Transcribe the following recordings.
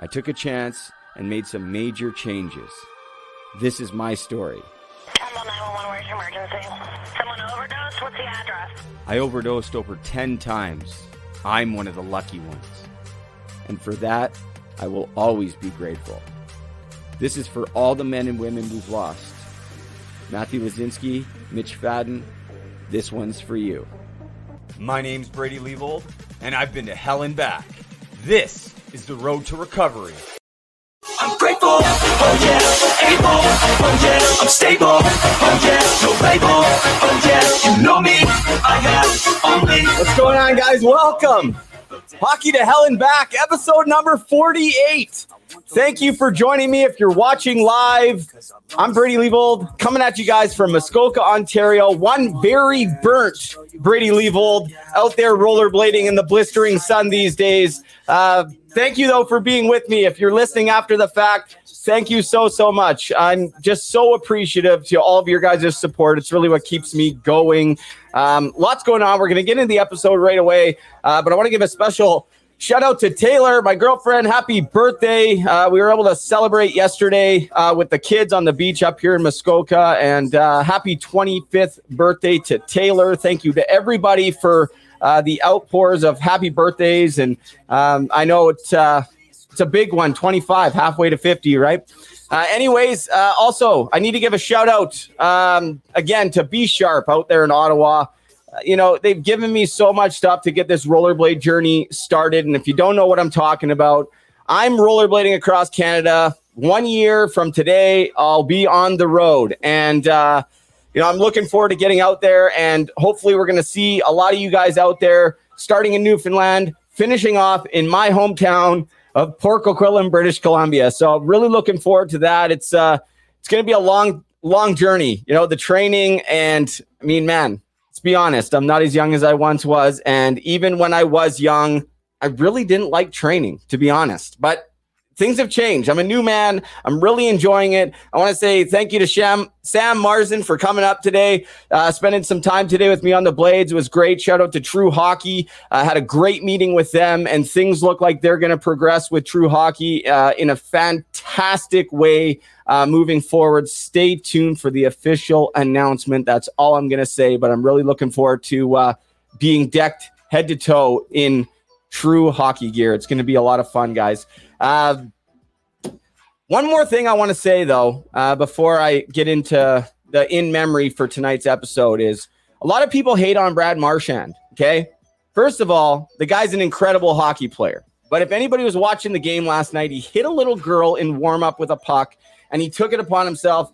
I took a chance and made some major changes. This is my story. Temple 911, where's your emergency? Someone overdosed? What's the address? I overdosed over 10 times. I'm one of the lucky ones. And for that, I will always be grateful. This is for all the men and women we've lost. Matthew Lazinski, Mitch Fadden, this one's for you. My name's Brady Leibold, and I've been to hell and back. This is the road to recovery. I'm grateful, oh yeah, able, oh yeah, I'm stable, oh yeah, no label, oh yeah, you know me, I have only. What's going on, guys? Welcome. Hockey to Hell and Back, episode number 48. Thank you for joining me. If you're watching live, I'm Brady Leibold coming at you guys from Muskoka, Ontario. One very burnt Brady Leibold out there rollerblading in the blistering sun these days. Uh, thank you, though, for being with me. If you're listening after the fact, thank you so, so much. I'm just so appreciative to all of your guys' support. It's really what keeps me going. Um, lots going on. We're going to get into the episode right away, uh, but I want to give a special shout out to Taylor, my girlfriend. Happy birthday. Uh, we were able to celebrate yesterday uh, with the kids on the beach up here in Muskoka, and uh, happy 25th birthday to Taylor. Thank you to everybody for uh, the outpours of happy birthdays. And um, I know it's, uh, it's a big one 25, halfway to 50, right? Uh, anyways, also, I need to give a shout out um, again to B Sharp out there in Ottawa. You know, they've given me so much stuff to get this rollerblade journey started. And if you don't know what I'm talking about, I'm rollerblading across Canada. One year from today, I'll be on the road. And, uh, you know, I'm looking forward to getting out there. And hopefully, we're going to see a lot of you guys out there starting in Newfoundland, finishing off in my hometown of Port Coquitlam, British Columbia. So really looking forward to that. It's uh it's gonna be a long, long journey, you know, the training and I mean, man, be honest, I'm not as young as I once was. And even when I was young, I really didn't like training, to be honest. But things have changed. I'm a new man. I'm really enjoying it. I want to say thank you to Sham, Sam Marzen for coming up today, uh, spending some time today with me on the Blades. It was great. Shout out to True Hockey. I had a great meeting with them, and things look like they're going to progress with True Hockey uh, in a fantastic way uh, moving forward. Stay tuned for the official announcement. That's all I'm going to say, but I'm really looking forward to uh, being decked head to toe in true hockey gear. It's going to be a lot of fun, guys. Uh, one more thing I want to say though, uh, before I get into the in memory for tonight's episode, is a lot of people hate on Brad Marchand. Okay, first of all, the guy's an incredible hockey player. But if anybody was watching the game last night, he hit a little girl in warm up with a puck, and he took it upon himself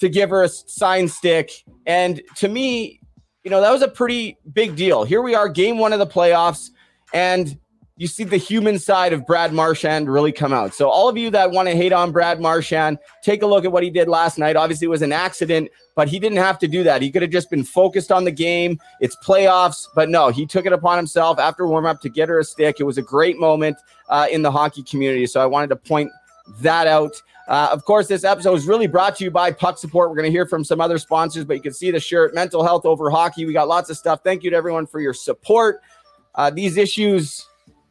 to give her a sign stick. And to me, you know, that was a pretty big deal. Here we are, game one of the playoffs, and you see the human side of Brad Marchand really come out. So, all of you that want to hate on Brad Marchand, take a look at what he did last night. Obviously, it was an accident, but he didn't have to do that. He could have just been focused on the game. It's playoffs, but no, he took it upon himself after warm up to get her a stick. It was a great moment uh, in the hockey community. So, I wanted to point that out. Uh, of course, this episode is really brought to you by Puck Support. We're going to hear from some other sponsors, but you can see the shirt, Mental Health Over Hockey. We got lots of stuff. Thank you to everyone for your support. Uh, these issues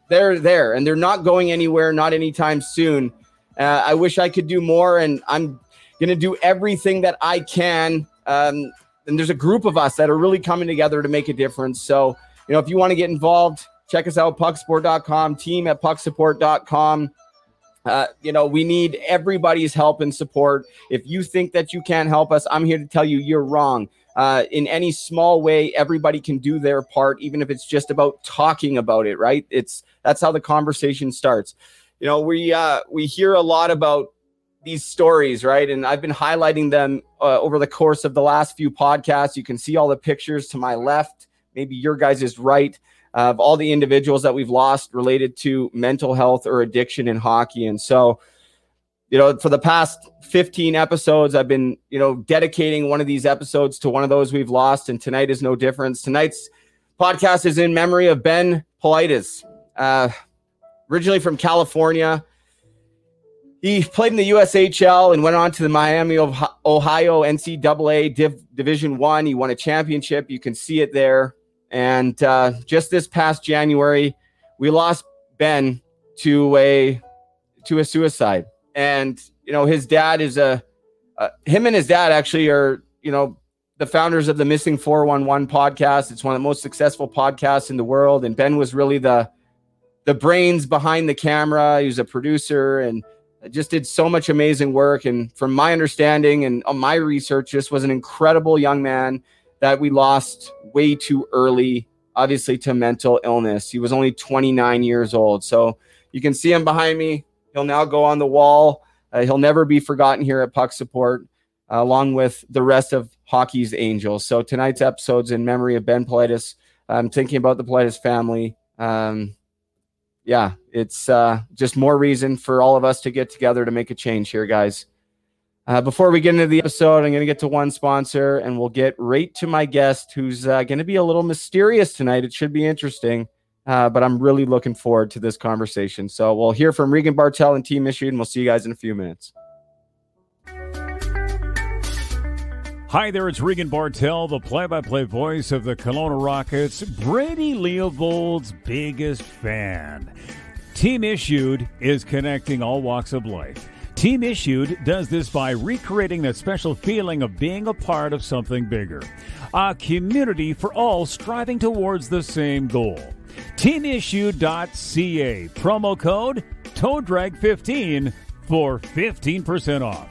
they're there and they're not going anywhere, not anytime soon. Uh, I wish I could do more, and I'm going to do everything that I can. Um, and there's a group of us that are really coming together to make a difference. So, you know, if you want to get involved, check us out, pucksupport.com, team at pucksupport.com. Uh, you know, we need everybody's help and support. If you think that you can't help us, I'm here to tell you you're wrong uh, in any small way, everybody can do their part, even if it's just about talking about it. Right? It's that's how the conversation starts. You know, we uh, we hear a lot about these stories, right? And I've been highlighting them uh, over the course of the last few podcasts. You can see all the pictures to my left. Maybe your guys is right of all the individuals that we've lost related to mental health or addiction in hockey. And so, you know, for the past 15 episodes, I've been, you know, dedicating one of these episodes to one of those we've lost. And tonight is no difference. Tonight's podcast is in memory of Ben Paulides, uh, originally from California. He played in the USHL and went on to the Miami of Ohio NCAA Div- Division One. He won a championship. You can see it there. And uh, just this past January, we lost Ben to a to a suicide. And you know his dad is a uh, him and his dad actually are you know the founders of the missing 411 podcast. It's one of the most successful podcasts in the world. And ben was really the the brains behind the camera. He was a producer and just did so much amazing work. And from my understanding and on my research just was an incredible young man that we lost way too early obviously to mental illness he was only 29 years old so you can see him behind me He'll now go on the wall. Uh, he'll never be forgotten here at Puck Support, uh, along with the rest of hockey's angels. So tonight's episode's in memory of Ben Paulides. I'm thinking about the Paulides family. Um, yeah, it's uh, just more reason for all of us to get together to make a change here, guys. Uh, before we get into the episode, I'm going to get to one sponsor and we'll get right to my guest who's uh, going to be a little mysterious tonight. It should be interesting. Uh, but I'm really looking forward to this conversation. So we'll hear from Regan Bartel and Team Issued, and we'll see you guys in a few minutes. Hi there, it's Regan Bartel, the play by play voice of the Kelowna Rockets, Brady Leibold's biggest fan. Team Issued is connecting all walks of life. Team Issued does this by recreating that special feeling of being a part of something bigger. A community for all striving towards the same goal. TeamIssued.ca. Promo code TOEDRAG15 for 15% off.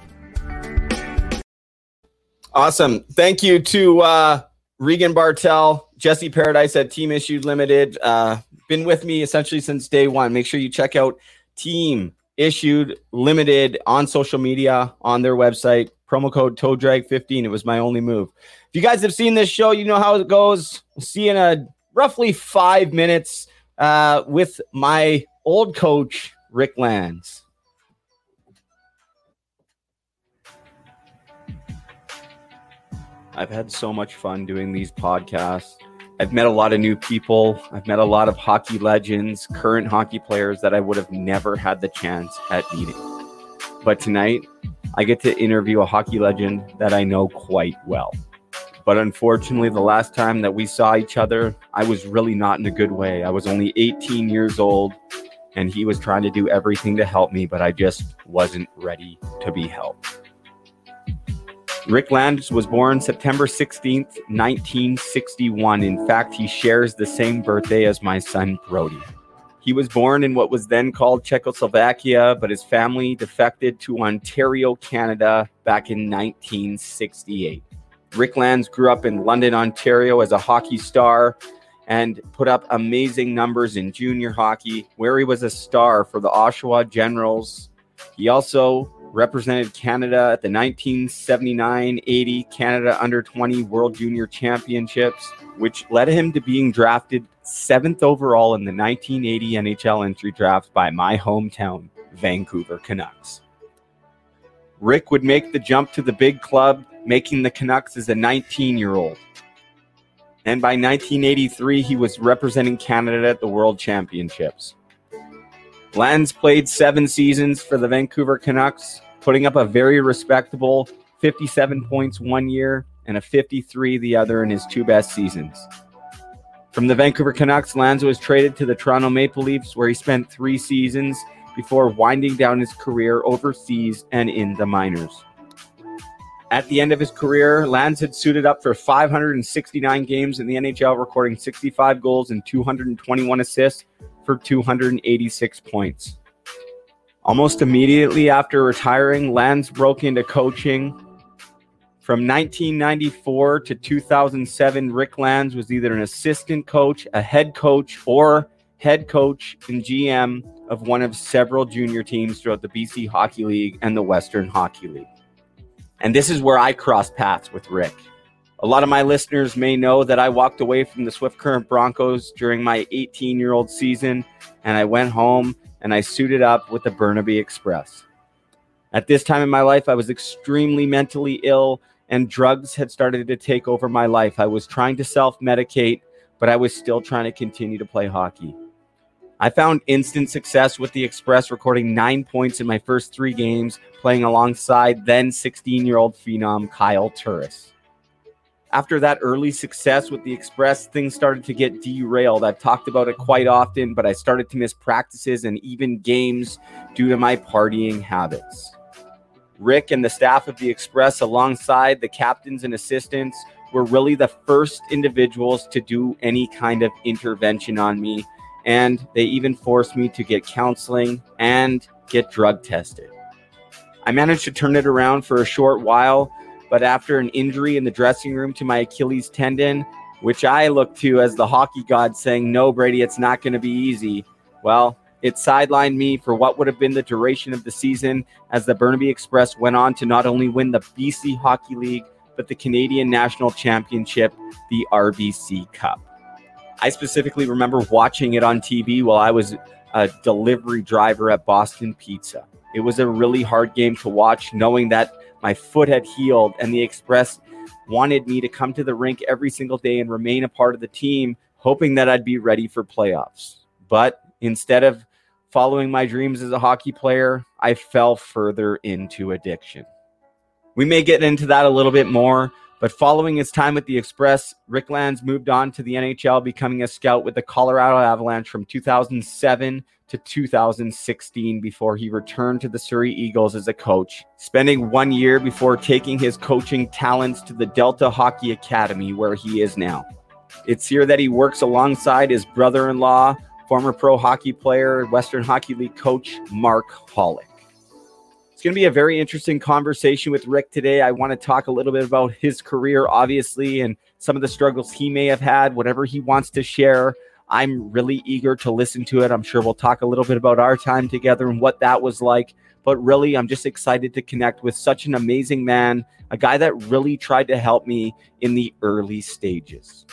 Awesome. Thank you to uh, Regan Bartel, Jesse Paradise at Team Issued Limited. Uh, been with me essentially since day one. Make sure you check out Team Issued Limited on social media, on their website. Promo code TOEDRAG15. It was my only move. If you guys have seen this show, you know how it goes. See in a roughly five minutes uh, with my old coach, Rick Lanz. I've had so much fun doing these podcasts. I've met a lot of new people. I've met a lot of hockey legends, current hockey players that I would have never had the chance at meeting. But tonight, I get to interview a hockey legend that I know quite well. But unfortunately, the last time that we saw each other, I was really not in a good way. I was only 18 years old, and he was trying to do everything to help me, but I just wasn't ready to be helped. Rick Lanz was born September 16th, 1961. In fact, he shares the same birthday as my son Brody. He was born in what was then called Czechoslovakia, but his family defected to Ontario, Canada back in 1968. Rick Lanz grew up in London, Ontario as a hockey star and put up amazing numbers in junior hockey, where he was a star for the Oshawa Generals. He also represented Canada at the 1979 80 Canada Under 20 World Junior Championships, which led him to being drafted seventh overall in the 1980 NHL entry draft by my hometown, Vancouver Canucks. Rick would make the jump to the big club, making the Canucks as a 19 year old. And by 1983, he was representing Canada at the World Championships. Lanz played seven seasons for the Vancouver Canucks, putting up a very respectable 57 points one year and a 53 the other in his two best seasons. From the Vancouver Canucks, Lanz was traded to the Toronto Maple Leafs, where he spent three seasons before winding down his career overseas and in the minors. At the end of his career, Lanz had suited up for 569 games in the NHL, recording 65 goals and 221 assists for 286 points. Almost immediately after retiring, Lanz broke into coaching. From 1994 to 2007, Rick Lanz was either an assistant coach, a head coach, or head coach and GM of one of several junior teams throughout the BC Hockey League and the Western Hockey League. And this is where I crossed paths with Rick. A lot of my listeners may know that I walked away from the Swift Current Broncos during my 18 year old season, and I went home and I suited up with the Burnaby Express. At this time in my life, I was extremely mentally ill, and drugs had started to take over my life. I was trying to self medicate, but I was still trying to continue to play hockey. I found instant success with the Express, recording nine points in my first three games, playing alongside then 16 year old phenom Kyle Turris. After that early success with the Express, things started to get derailed. I've talked about it quite often, but I started to miss practices and even games due to my partying habits. Rick and the staff of the Express, alongside the captains and assistants, were really the first individuals to do any kind of intervention on me and they even forced me to get counseling and get drug tested. I managed to turn it around for a short while, but after an injury in the dressing room to my Achilles tendon, which I look to as the hockey god saying, No, Brady, it's not going to be easy. Well, it sidelined me for what would have been the duration of the season as the Burnaby Express went on to not only win the BC Hockey League, but the Canadian National Championship, the RBC Cup. I specifically remember watching it on TV while I was a delivery driver at Boston Pizza. It was a really hard game to watch, knowing that my foot had healed and the Express wanted me to come to the rink every single day and remain a part of the team, hoping that I'd be ready for playoffs. But instead of following my dreams as a hockey player, I fell further into addiction. We may get into that a little bit more, but following his time with the Express, Rick Lanz moved on to the NHL, becoming a scout with the Colorado Avalanche from 2007 to 2016 before he returned to the Surrey Eagles as a coach, spending one year before taking his coaching talents to the Delta Hockey Academy, where he is now. It's here that he works alongside his brother in law, former pro hockey player, Western Hockey League coach, Mark Holick. It's going to be a very interesting conversation with Rick today. I want to talk a little bit about his career, obviously, and some of the struggles he may have had, whatever he wants to share. I'm really eager to listen to it. I'm sure we'll talk a little bit about our time together and what that was like. But really, I'm just excited to connect with such an amazing man, a guy that really tried to help me in the early stages.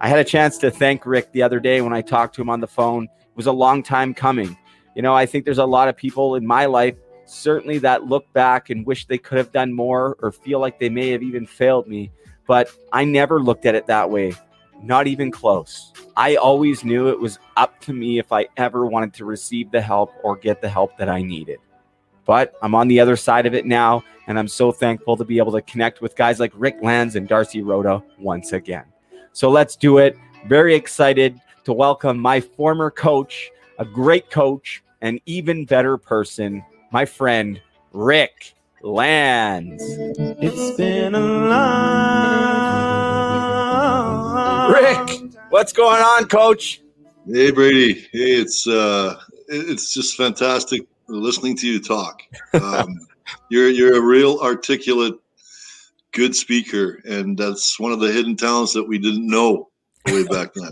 I had a chance to thank Rick the other day when I talked to him on the phone. It was a long time coming. You know, I think there's a lot of people in my life certainly that look back and wish they could have done more or feel like they may have even failed me. But I never looked at it that way. Not even close. I always knew it was up to me if I ever wanted to receive the help or get the help that I needed. But I'm on the other side of it now, and I'm so thankful to be able to connect with guys like Rick Lanz and Darcy Rhoda once again. So let's do it. Very excited to welcome my former coach, a great coach, an even better person, my friend, Rick Lanz. It's been a long Rick, what's going on, coach? Hey Brady. Hey, it's uh it's just fantastic listening to you talk. Um, you're you're a real articulate, good speaker, and that's one of the hidden talents that we didn't know way back then.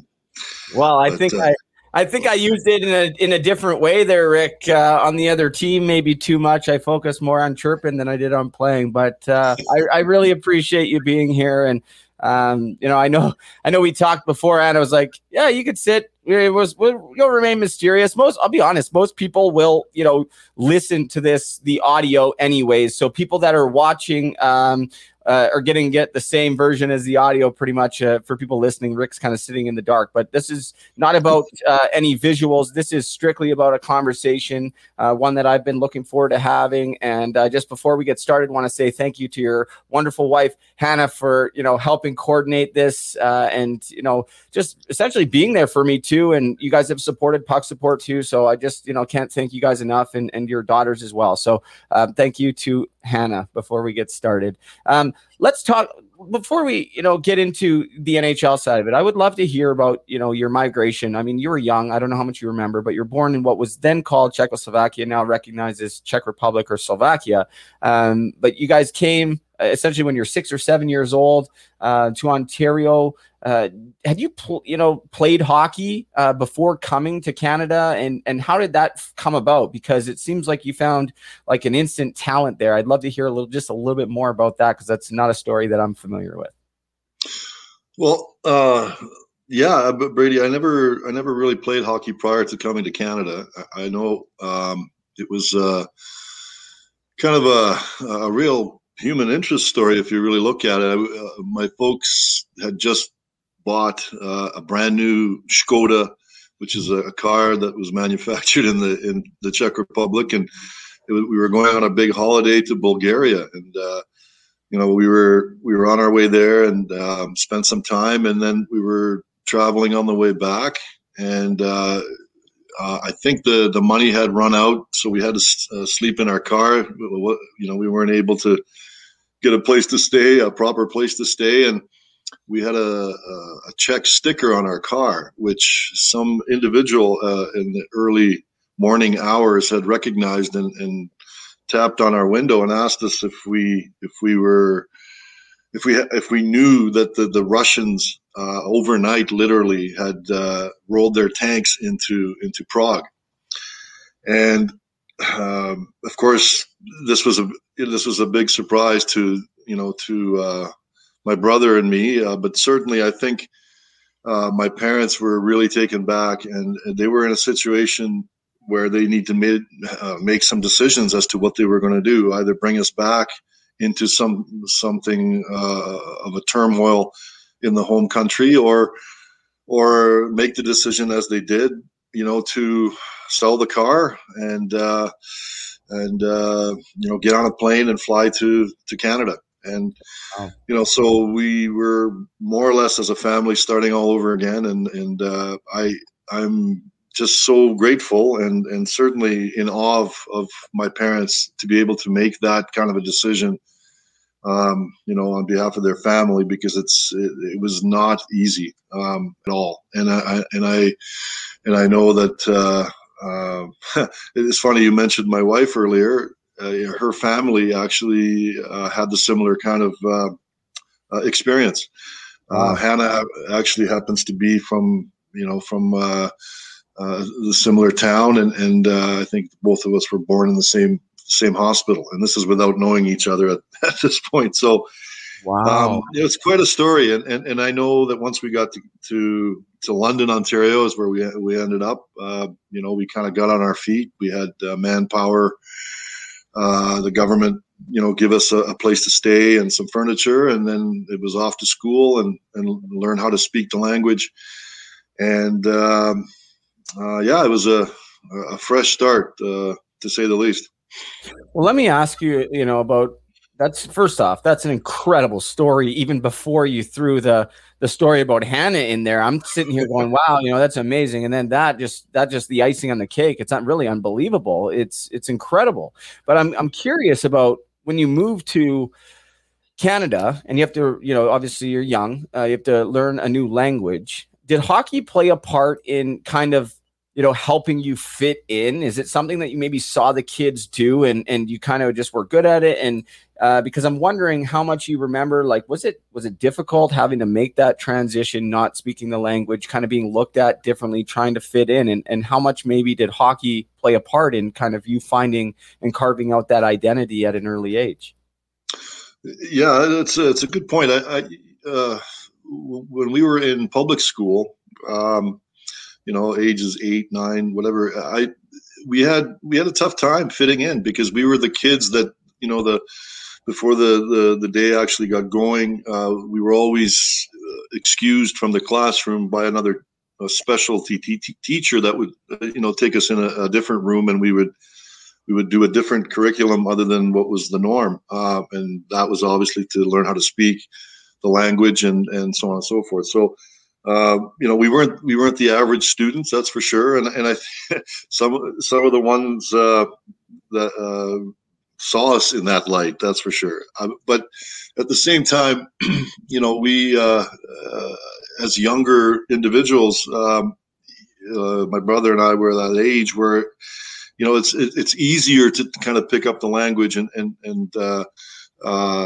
Well, I But, think uh, I, I think I used it in a in a different way there, Rick. Uh, on the other team, maybe too much. I focused more on chirping than I did on playing. But uh, I, I really appreciate you being here, and um, you know, I know I know we talked before, and I was like, yeah, you could sit. It was you'll remain mysterious. Most, I'll be honest, most people will, you know, listen to this the audio anyways. So people that are watching um, uh, are getting get the same version as the audio pretty much uh, for people listening. Rick's kind of sitting in the dark but this is not about uh, any visuals. This is strictly about a conversation uh, one that i've been looking forward to having. And uh, just before we get started want to say thank you to your wonderful wife hannah for you know helping coordinate this uh, and you know just essentially being there for me too and you guys have supported puck support too so i just you know can't thank you guys enough and, and your daughters as well. So um, thank you to hannah before we get started. Um, let's talk before we you know get into the nhl side of it i would love to hear about you know your migration. I mean you were young i don't know how much you remember but you're born in what was then called czechoslovakia now recognized as czech republic or slovakia. Um, but you guys came essentially when you're six or seven years old uh, to ontario uh, had you pl- you know played hockey uh, before coming to Canada? And and how did that come about? Because it seems like you found like an instant talent there. I'd love to hear a little just a little bit more about that because that's not a story that I'm familiar with. Well, uh, yeah, but Brady, I never, I never really played hockey prior to coming to Canada. I, I know um, it was uh, kind of a, a real human interest story if you really look at it. I, uh, my folks had just bought uh, a brand new Skoda, which is a, a car that was manufactured in the in the Czech Republic, and we were going on a big holiday to Bulgaria, and uh, you know we were we were on our way there and um, spent some time. And then we were traveling on the way back. And uh, uh, I think the the money had run out. So we had to s- uh, sleep in our car. You know we weren't able to get a place to stay a proper place to stay. And we had a, a, Czech sticker on our car which some individual uh, in the early morning hours had recognized and, and tapped on our window and asked us if we if we were if we if we knew that the the Russians uh, overnight literally had uh, rolled their tanks into into Prague, and um, of course this was a this was a big surprise to you know to uh, my brother and me, uh, but certainly I think uh, my parents were really taken back, and they were in a situation where they need to make, uh, make some decisions as to what they were going to do either bring us back into some something uh, of a turmoil in the home country or or make the decision as they did you know to sell the car and uh, and uh, you know get on a plane and fly to to Canada. And Wow. you know so we were more or less as a family starting all over again. And and uh, I I'm just so grateful and and certainly in awe of, of my parents to be able to make that kind of a decision um, you know on behalf of their family because it's it, it was not easy um, at all. And I, I and I and I know that uh, uh, it's funny you mentioned my wife earlier. Uh, her family actually uh, had the similar kind of uh, uh, experience. Uh, Hannah actually happens to be from you know from uh, uh, the similar town, and and uh, I think both of us were born in the same same hospital, and this is without knowing each other at, at this point. So, wow. um, it's quite a story, and, and and I know that once we got to to, to London, Ontario, is where we we ended up. Uh, you know, we kind of got on our feet. We had uh, manpower. Uh, the government you know, give us a, a, place to stay and some furniture, and then it was off to school and and learn how to speak the language. And um, uh, yeah, it was a a fresh start uh, to say the least. Well, let me ask you, you know, about that's first off, that's an incredible story. Even before you threw the the story about Hannah in there, I'm sitting here going, "Wow, you know, that's amazing." And then that just that just the icing on the cake. It's not really unbelievable. It's it's incredible. But I'm I'm curious about when you move to Canada and you have to, you know, obviously you're young, uh, you have to learn a new language. Did hockey play a part in kind of you know helping you fit in? Is it something that you maybe saw the kids do and and you kind of just were good at it? And uh, because i'm wondering how much you remember like was it was it difficult having to make that transition not speaking the language kind of being looked at differently trying to fit in? And, and how much maybe did hockey play a part in kind of you finding and carving out that identity at an early age? Yeah that's a, it's a good point. I, I uh, when we were in public school um, you know, ages eight, nine, whatever. I we had we had a tough time fitting in because we were the kids that you know the before the the, the day actually got going. Uh, we were always uh, excused from the classroom by another specialty t- t- teacher that would uh, you know take us in a, a, different room and we would we would do a different curriculum other than what was the norm uh, and that was obviously to learn how to speak the language and and so on and so forth so uh, you know, we weren't we weren't the average students, that's for sure. And and I some some of the ones uh, that uh, saw us in that light, that's for sure. Uh, but at the same time, you know, we uh, uh, as younger individuals, um, my brother and I were that age where, you know, it's it's easier to kind of pick up the language and and and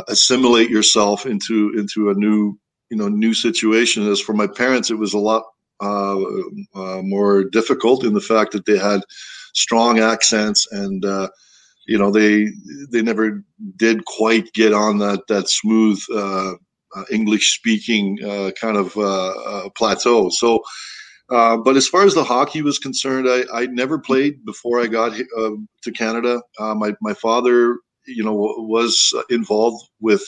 assimilate yourself into into a new you know new situation. As for my parents, it was a lot uh, uh, more difficult in the fact that they had strong accents and uh, you know they they never did quite get on that that smooth uh, uh, English speaking uh, kind of plateau. So. but as far as the hockey was concerned, I, I never played before I got to Canada. my, my father, you know, was involved with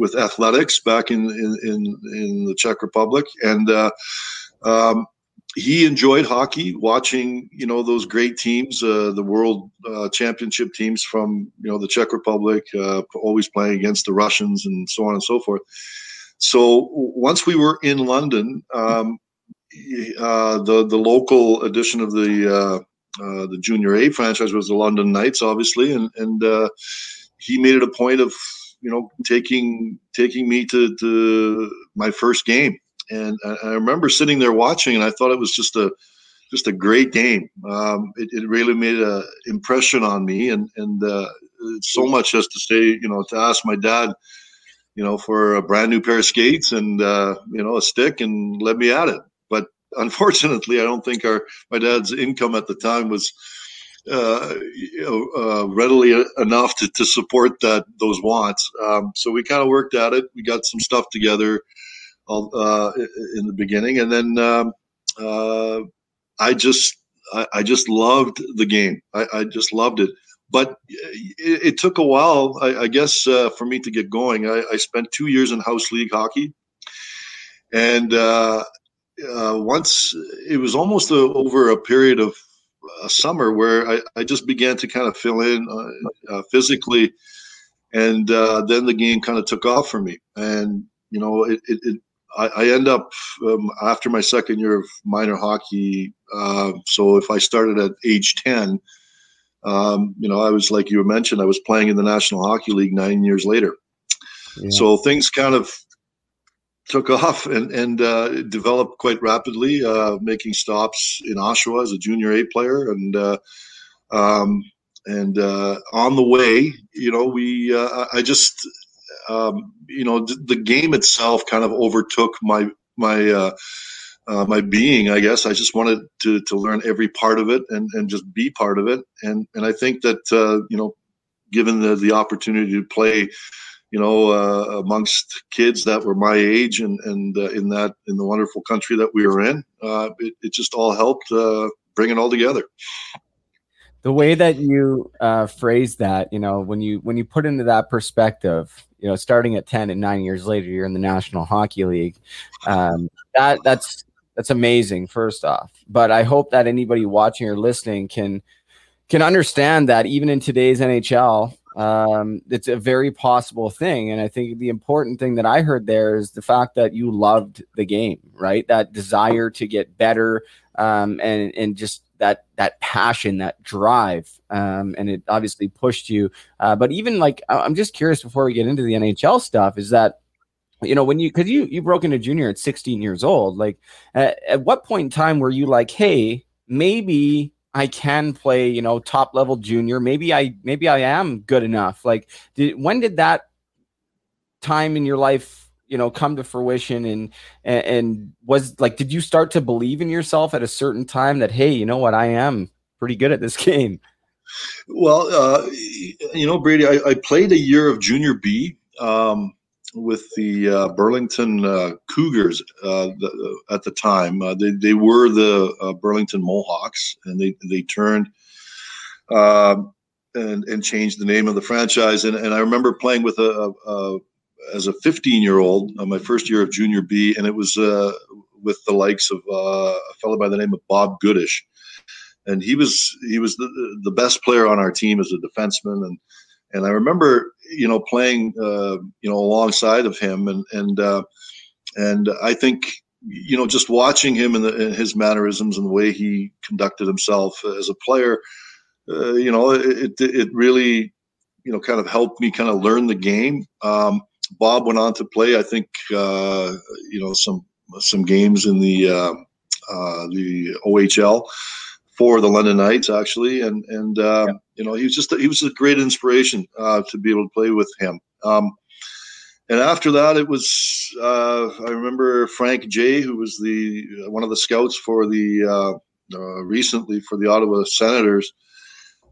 with athletics back in in in, in the Czech Republic, and uh, um, he enjoyed hockey, watching you know those great teams, uh, the World uh, Championship teams from you know the Czech Republic, uh, always playing against the Russians and so on and so forth. So once we were in London, um, uh, the the local edition of the uh, the Junior A franchise was the London Knights, obviously, and and he made it a point of you know, taking taking me to, to my first game. And I, remember sitting there watching, and I thought it was just a just a great game. Um, it, it, really made an impression on me, and and uh, so much as to say, you know, to ask my dad, you know, for a brand new pair of skates and uh, you know a stick, and let me at it. But unfortunately, I don't think our my dad's income at the time was uh, you know, uh, readily enough to, to support that those wants. Um, so we kind of worked at it. We got some stuff together uh, in the beginning, and then um, uh, I just I, I, just loved the game. I, I just loved it. But it, it took a while, I, I guess, uh, for me to get going. I, spent two years in house league hockey, and uh, once it was almost a, over a period of a summer where I, I just began to kind of fill in uh, uh, physically, and uh, then the game kind of took off for me. And you know, it, it, it I, I, end up um, after my second year of minor hockey. Uh, so if I started at age ten, um, you know, I was like you mentioned, I was playing in the National Hockey League nine years later. Yeah. So things kind of took off and, and uh, developed quite rapidly, uh, making stops in Oshawa as a junior A player. And uh, um, and uh, on the way, you know, we uh, I just um, you know the game itself kind of overtook my my uh, my being. I guess I just wanted to to learn every part of it and and just be part of it. And and I think that you know, given the the opportunity to play you know, uh, amongst kids that were my age and and uh, in that in the wonderful country that we were in, uh, it, it just all helped uh, bring it all together. the way that you uh, phrase that, you know, when you when you put into that perspective, you know, starting at ten and nine years later, you're in the National Hockey League. Um, that that's that's amazing. First off, but I hope that anybody watching or listening can can understand that even in today's NHL, um, it's a very possible thing. And I think the important thing that I heard there is the fact that you loved the game, right? That desire to get better, um, and and just that that passion, that drive, um, and it obviously pushed you. Uh, but even like, I'm just curious before we get into the NHL stuff, is that you know when you because you you broke into junior at 16 years old, like at, at what point in time were you like, hey, maybe I can play, you know, top level junior. Maybe I maybe I am good enough. Like, did when did that time in your life you know come to fruition and, and was like did you start to believe in yourself at a certain time that hey you know what i am pretty good at this game well uh, you know brady I, I, played a year of junior b um, with the uh, burlington uh, cougars uh, the, at the time. Uh, they, they were the uh, burlington mohawks and they, they turned um, and, and changed the name of the franchise. And, and i remember playing with a, a as a 15 year old, uh, my first year of junior B, and it was uh, with the likes of uh, a fellow by the name of Bob Goodish, and he was he was the, the best player on our team as a defenseman, and and I remember you know playing uh, you know alongside of him, and and uh, and I think you know just watching him and, his mannerisms and the way he conducted himself as a player, uh, you know, it it really you know kind of helped me kind of learn the game. Um, Bob went on to play, I think, uh, you know, some some games in the uh, uh, the OHL for the London Knights, actually, and and uh, yeah. You know, he was just he was a great inspiration uh, to be able to play with him. Um, and after that, it was uh, I remember Frank Jay, who was the one of the scouts for the recently for the Ottawa Senators.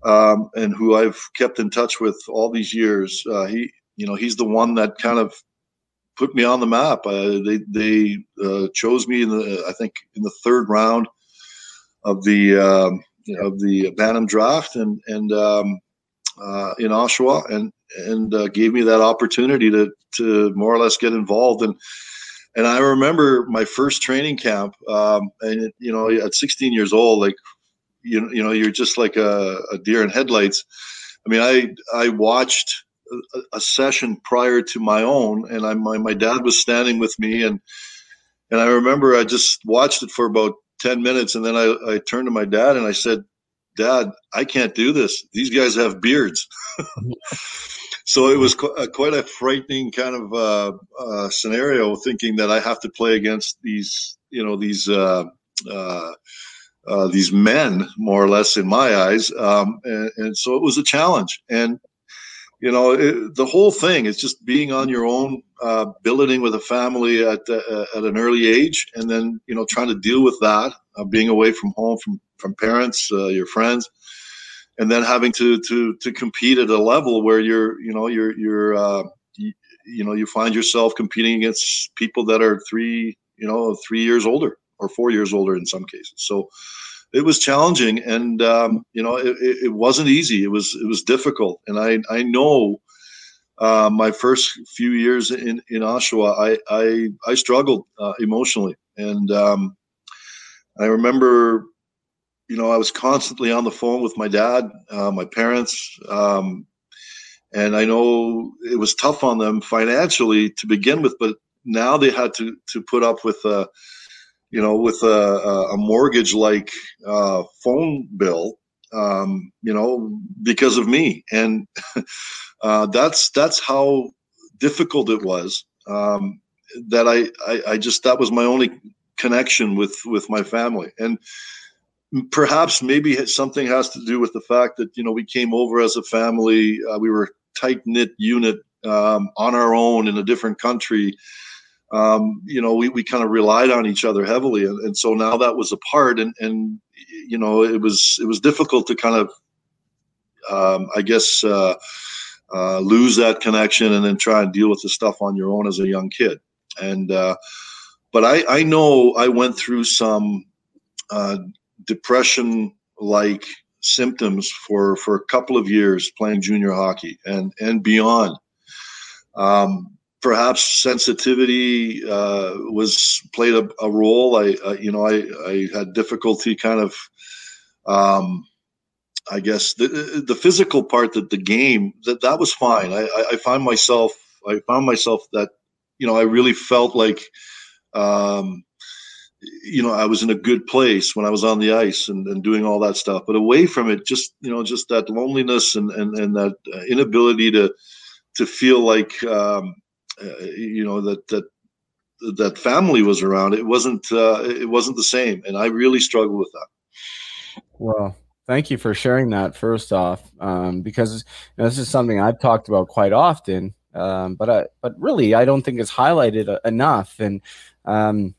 Um, and who I've kept in touch with all these years. Uh, he you know, he's the one that kind of put me on the map. Uh, they they uh, chose me in the I think in the third round of the um, of the Bantam draft and and um, uh, in Oshawa and and uh, gave me that opportunity to to more or less get involved and. And I remember my first training camp, um, and you know, at 16 years old, like you, you know, you're just like a, a deer in headlights. I mean, I I watched a, a session prior to my own, and I my, my dad was standing with me, and and I remember I just watched it for about ten minutes, and then I, I turned to my dad and I said, "Dad, I can't do this. These guys have beards." so it was qu- a, quite a frightening kind of uh, uh, scenario, thinking that I have to play against these, you know, these. Uh, uh, uh, these men, more or less, in my eyes, um, and, and, so it was a challenge. And you know it, the whole thing is just being on your own uh, billeting with a family at uh, at an early age and then you know trying to deal with that uh, being away from home from from parents uh, your friends and then having to to to compete at a level where you're you know you're you're uh, you, you know you find yourself competing against people that are three you know three years older or four years older in some cases. So it was challenging, and um, you know, it, it, wasn't easy. It was it was difficult, and I I know uh, my first few years in in Oshawa, I I, I struggled uh, emotionally, and um, I remember, you know, I was constantly on the phone with my dad, uh, my parents. Um, and I know it was tough on them financially to begin with, but now they had to to put up with uh, you know, with a, a mortgage like uh, phone bill, um, you know, because of me. And uh, that's that's how difficult it was. Um, that I, I, I just that was my only connection with with my family, and perhaps maybe something has to do with the fact that you know we came over as a family. Uh, we were tight knit unit um, on our own in a different country um, you know, we, we kind of relied on each other heavily. And, and so now that was apart and, and, you know, it was, it was difficult to kind of, um, I guess, uh, uh, lose that connection and then try and deal with the stuff on your own as a young kid. And, uh, but I, I know I went through some, uh, depression like symptoms for for a couple of years playing junior hockey and and beyond. Um, perhaps sensitivity uh, was played a, a role. I, uh, you know, I, I had difficulty kind of, um, I guess the the physical part that the game that that was fine. I, I, found myself I found myself that you know I really felt like um, you know I was in a good place when I was on the ice and, and doing all that stuff. But away from it, just you know just that loneliness and and, and that inability to to feel like um, uh, you know that that that family was around. It wasn't uh, it wasn't the same, and I really struggled with that. Well, thank you for sharing that. First off, um, because you know, this is something I've talked about quite often, um, but I, but really I don't think it's highlighted uh, enough. And um,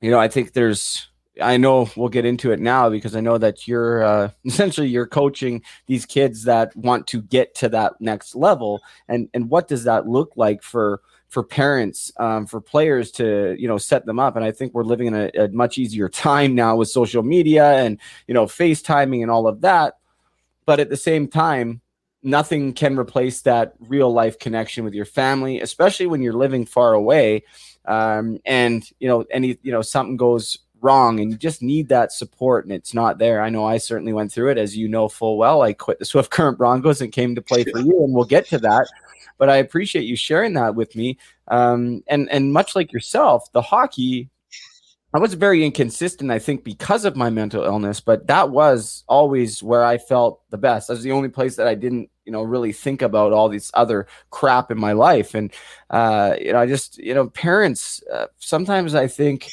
you know, I think there's I know we'll get into it now because I know that you're uh, essentially you're coaching these kids that want to get to that next level, and and what does that look like for for parents, um, for players to you know set them up? And I think we're living in a, a much easier time now with social media and you know FaceTiming and all of that. But at the same time, nothing can replace that real life connection with your family, especially when you're living far away. Um, and you know, any you know something goes wrong and you just need that support and it's not there. I know I certainly went through it as you know full well. I quit the Swift Current Broncos and came to play for you and we'll get to that. But I appreciate you sharing that with me. Um, and and much like yourself, the hockey I was very inconsistent, I think, because of my mental illness, but that was always where I felt the best. That was the only place that I didn't, you know, really think about all these other crap in my life. And, uh, you know, I just, you know, parents, uh, sometimes I think,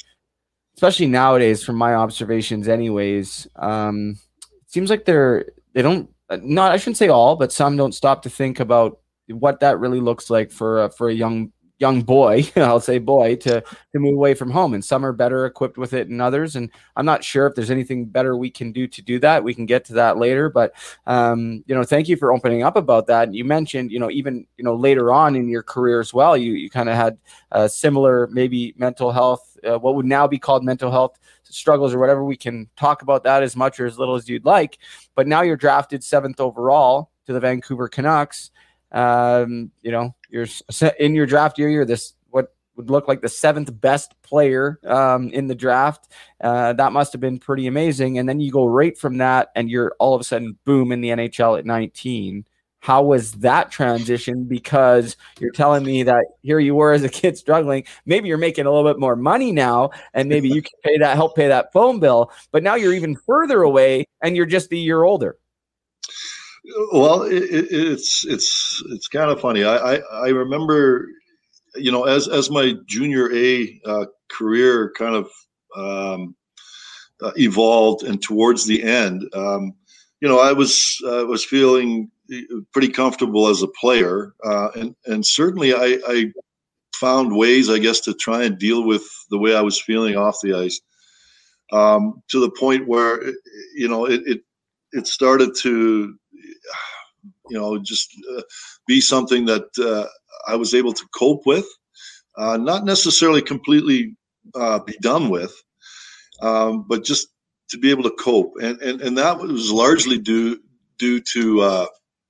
especially nowadays from my observations anyways um it seems like they're they don't not i shouldn't say all but some don't stop to think about what that really looks like for uh, for a young young boy i'll say boy to to move away from home and some are better equipped with it than others and i'm not sure if there's anything better we can do to do that we can get to that later but um you know thank you for opening up about that you mentioned you know even you know later on in your career as well you you kind of had similar maybe mental health uh, what would now be called mental health struggles or whatever. We can talk about that as much or as little as you'd like. But now you're drafted seventh overall to the Vancouver Canucks. Um, you know, you're in your draft year. You're this what would look like the seventh best player um, in the draft. Uh, that must have been pretty amazing. And then you go right from that, and you're all of a sudden boom in the NHL at 19 how was that transition because you're telling me that here you were as a kid struggling maybe you're making a little bit more money now and maybe you can pay that help pay that phone bill but now you're even further away and you're just a year older well it, it's it's it's kind of funny. I, I, I remember you know as as my junior a uh, career kind of um, uh, evolved and towards the end um, you know i was uh, was feeling pretty comfortable as a player, uh, and and certainly I, I, found ways, I guess, to try and deal with the way I was feeling off the ice, um, to the point where you know it it, it started to you know just uh, be something that uh, I was able to cope with, uh, not necessarily completely uh, be done with, um, but just to be able to cope, and and and that was largely due due to uh,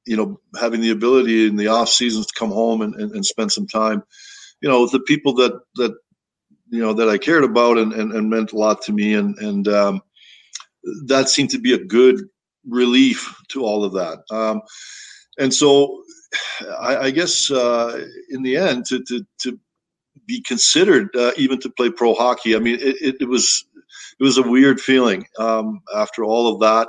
you know, having the ability in the off seasons to come home and, and, and spend some time, you know, with the people that, that, you know, that I cared about and, and, and meant a lot to me. And, and, um, that seemed to be a good relief to all of that. Um, and so I, I guess, uh, in the end to, to, to be considered, uh, even to play pro hockey, I mean, it, it, it was, it was a weird feeling, um, after all of that.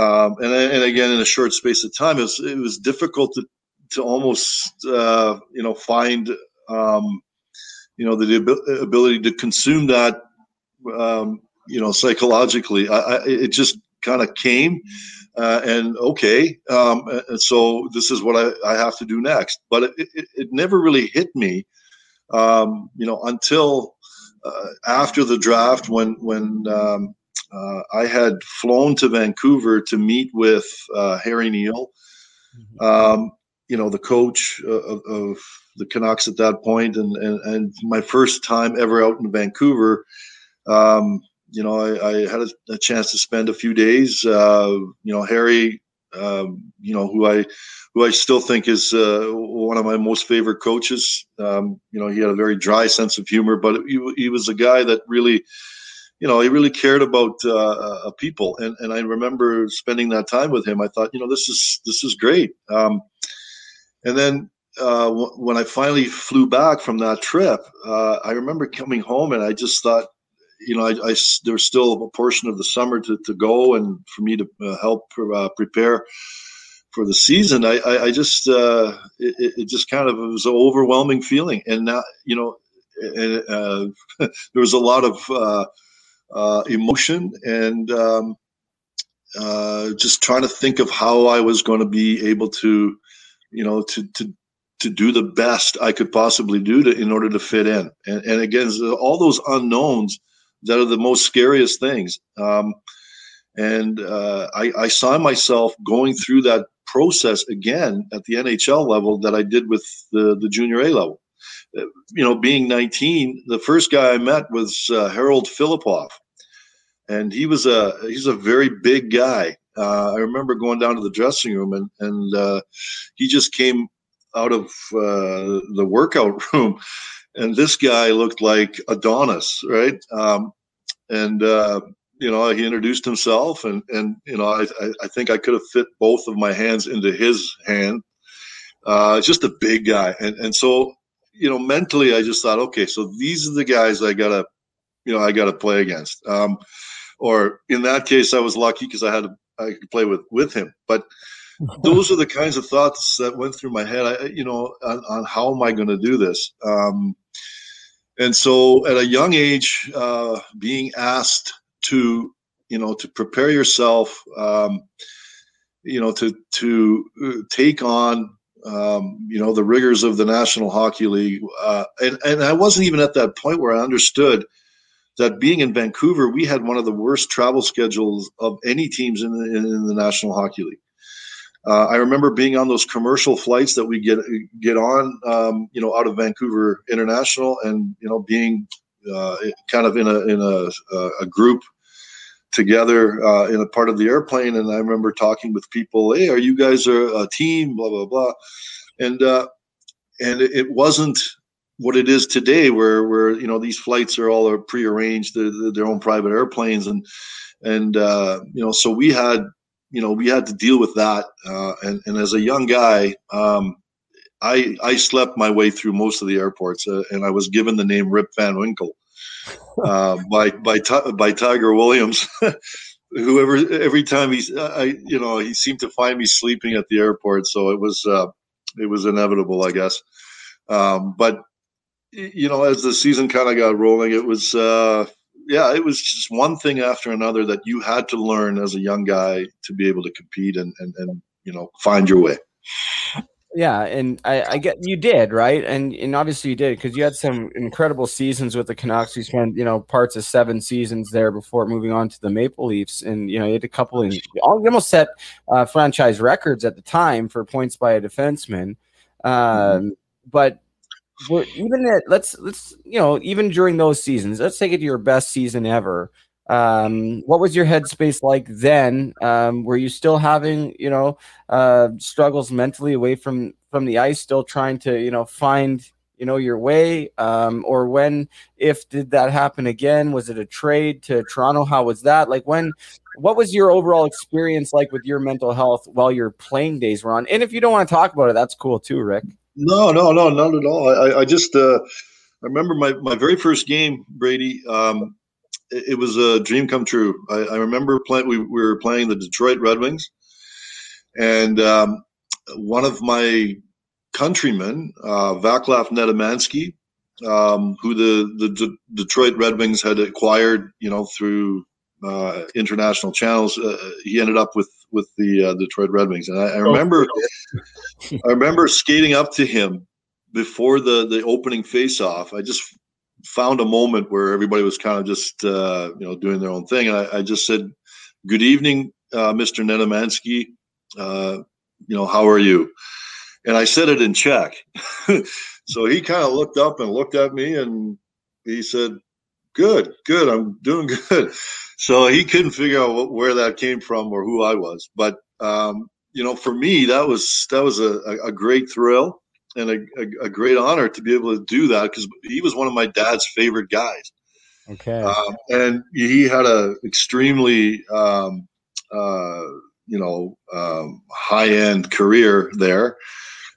Um, and, and again, in a short space of time, it was, it was difficult to, to almost, uh, you know, find, um, you know, the ability to consume that, um, you know, psychologically. I, I, it just kind of came. Uh, and okay, um, and so this is what I, I have to do next. But it, it, it never really hit me, um, you know, until uh, after the draft when when um, uh, I had flown to Vancouver to meet with uh, Harry Neale, mm-hmm. um, you know, the coach of, of, the Canucks at that point, and, and, and my first time ever out in Vancouver. Um, you know, I, I had a, a, chance to spend a few days. Uh, you know, Harry, um, you know, who I who I still think is uh, one of my most favorite coaches. Um, you know, he had a very dry sense of humor, but he, he was a guy that really, you know, he really cared about uh, uh, people. And and I remember spending that time with him. I thought, you know, this is this is great. Um, and then uh, w- when I finally flew back from that trip, uh, I remember coming home and I just thought, you know, I, I there was still a portion of the summer to, to go and for me to uh, help uh, prepare for the season. I, I, I just, uh, it, it, just kind of was an overwhelming feeling. And now, you know, uh, there was a lot of emotion and um, just trying to think of how I was going to be able to, you know, to, to to do the best I could possibly do to in order to fit in. And, and again, all those unknowns that are the most scariest things. Um, and uh, I, I, saw myself going through that process again at the NHL level that I did with the, the junior A level. Uh, you know, being 19, the first guy I met was uh, Harold Filipov, and he was a he's a very big guy. Uh, I remember going down to the dressing room, and and uh, he just came out of the workout room, and this guy looked like Adonis, right? Um, and uh, you know, he introduced himself, and and you know, I I think I could have fit both of my hands into his hand. Uh, just a big guy, and and so you know, mentally, I just thought, okay, so these are the guys I gotta, you know, I gotta play against. Um, or in that case, I was lucky because I had to, I could play with with him, but those are the kinds of thoughts that went through my head. I, you know, on, on how am I going to do this? Um, and so, at a young age, uh, being asked to, you know, to prepare yourself, um, you know, to to uh, take on, um, you know, the rigors of the National Hockey League, uh, and and I wasn't even at that point where I understood that being in Vancouver, we had one of the worst travel schedules of any teams in the, in the National Hockey League. Uh, I remember being on those commercial flights that we get get on, um, you know, out of Vancouver International, and you know, being uh, kind of in a in a, a group together uh, in a part of the airplane. And I remember talking with people, "Hey, are you guys a, a team?" Blah blah blah, and uh, and it wasn't what it is today, where where you know these flights are all prearranged, they're, they're their own private airplanes, and and uh, you know, so we had you know, we had to deal with that. Uh, and, and as a young guy, um, I, I slept my way through most of the airports, uh, and I was given the name Rip Van Winkle uh, by by by Tiger Williams. Whoever every time he's, I you know, he seemed to find me sleeping at the airport, so it was uh, it was inevitable, I guess. Um, but you know, as the season kind of got rolling, it was uh, yeah, it was just one thing after another that you had to learn as a young guy to be able to compete and and, and you know find your way. Yeah, and I, I get you did right, and and obviously you did because you had some incredible seasons with the Canucks. You spent you know parts of seven seasons there before moving on to the Maple Leafs, and you know you had a couple in almost set uh, franchise records at the time for points by a defenseman. Um, mm-hmm. But even at let's let's you know even during those seasons, let's take it to your best season ever. Um, what was your headspace like then? Um, were you still having you know uh, struggles mentally away from from the ice, still trying to you know find you know your way? Um, or when if did that happen again? Was it a trade to toronto? How was that? Like when what was your overall experience like with your mental health while your playing days were on? And if you don't want to talk about it that's cool too rick no, no, no, not at all. I, I just uh, I remember my, my very first game, Brady. Um, it, it, was a dream come true. I, I remember playing. We, we, were playing the Detroit Red Wings, and um, one of my countrymen, uh, Vaclav Nedomansky, um, who the, the D- Detroit Red Wings had acquired, you know, through uh, international channels. Uh, he ended up with with the uh, Detroit Red Wings, and I, I remember I remember skating up to him before the the opening face off. I just found a moment where everybody was kind of just uh, you know doing their own thing, and I, I just said, "Good evening, uh, Mr. Nedomansky. Uh, you know, how are you?" And I said it in Czech. so he kind of looked up and looked at me, and he said, good, good. I'm doing good. So he couldn't figure out what, where that came from or who I was. But um, you know, for me, that was that was a, a great thrill and a, a, a great honor to be able to do that because he was one of my dad's favorite guys. Okay. Um, and he had a extremely, um, uh, you know, um, high end career there.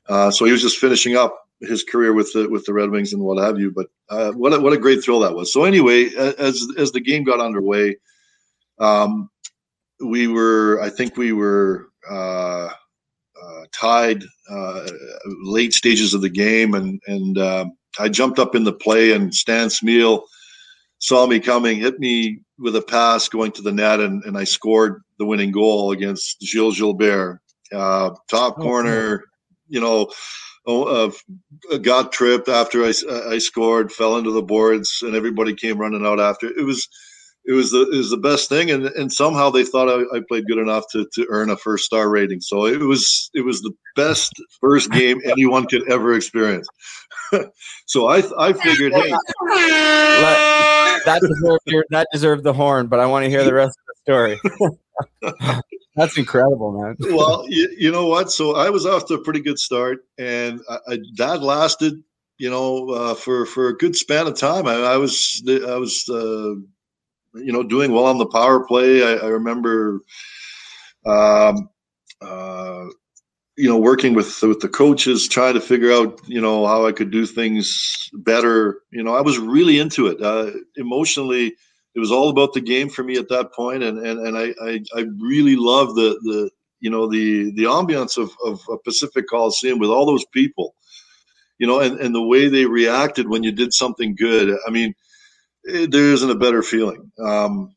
Uh, so he was just finishing up his career with the with the Red Wings and what have you. But uh, what a, what a great thrill that was. So anyway, as as the game got underway, um, we were I think we were uh, uh, tied uh, late stages of the game, and and uh, I jumped up in the play, and Stan Smyl saw me coming, hit me with a pass going to the net, and, and I scored the winning goal against Gilles Gilbert. Uh, top Oh, corner, you know, uh, got tripped after I, I scored, fell into the boards, and everybody came running out after. It was it was the it was the best thing, and and somehow they thought I, I played good enough to, to earn a first star rating. So it was it was the best first game anyone could ever experience. so I I figured, hey, that deserved that deserved the horn, but I want to hear the rest of the story. That's incredible, man. well, you, you know what? So I was off to a pretty good start, and I, I, that lasted, you know, uh, for for a good span of time. I, I was I was, uh, you know, doing well on the power play. I, remember, um, uh, you know, working with with the coaches, trying to figure out, you know, how I could do things better. You know, I was really into it uh, emotionally it was all about the game for me at that point and and, and I, I i really love the the you know the the ambiance of of a pacific coliseum with all those people you know and and the way they reacted when you did something good. I mean it, there isn't a better feeling um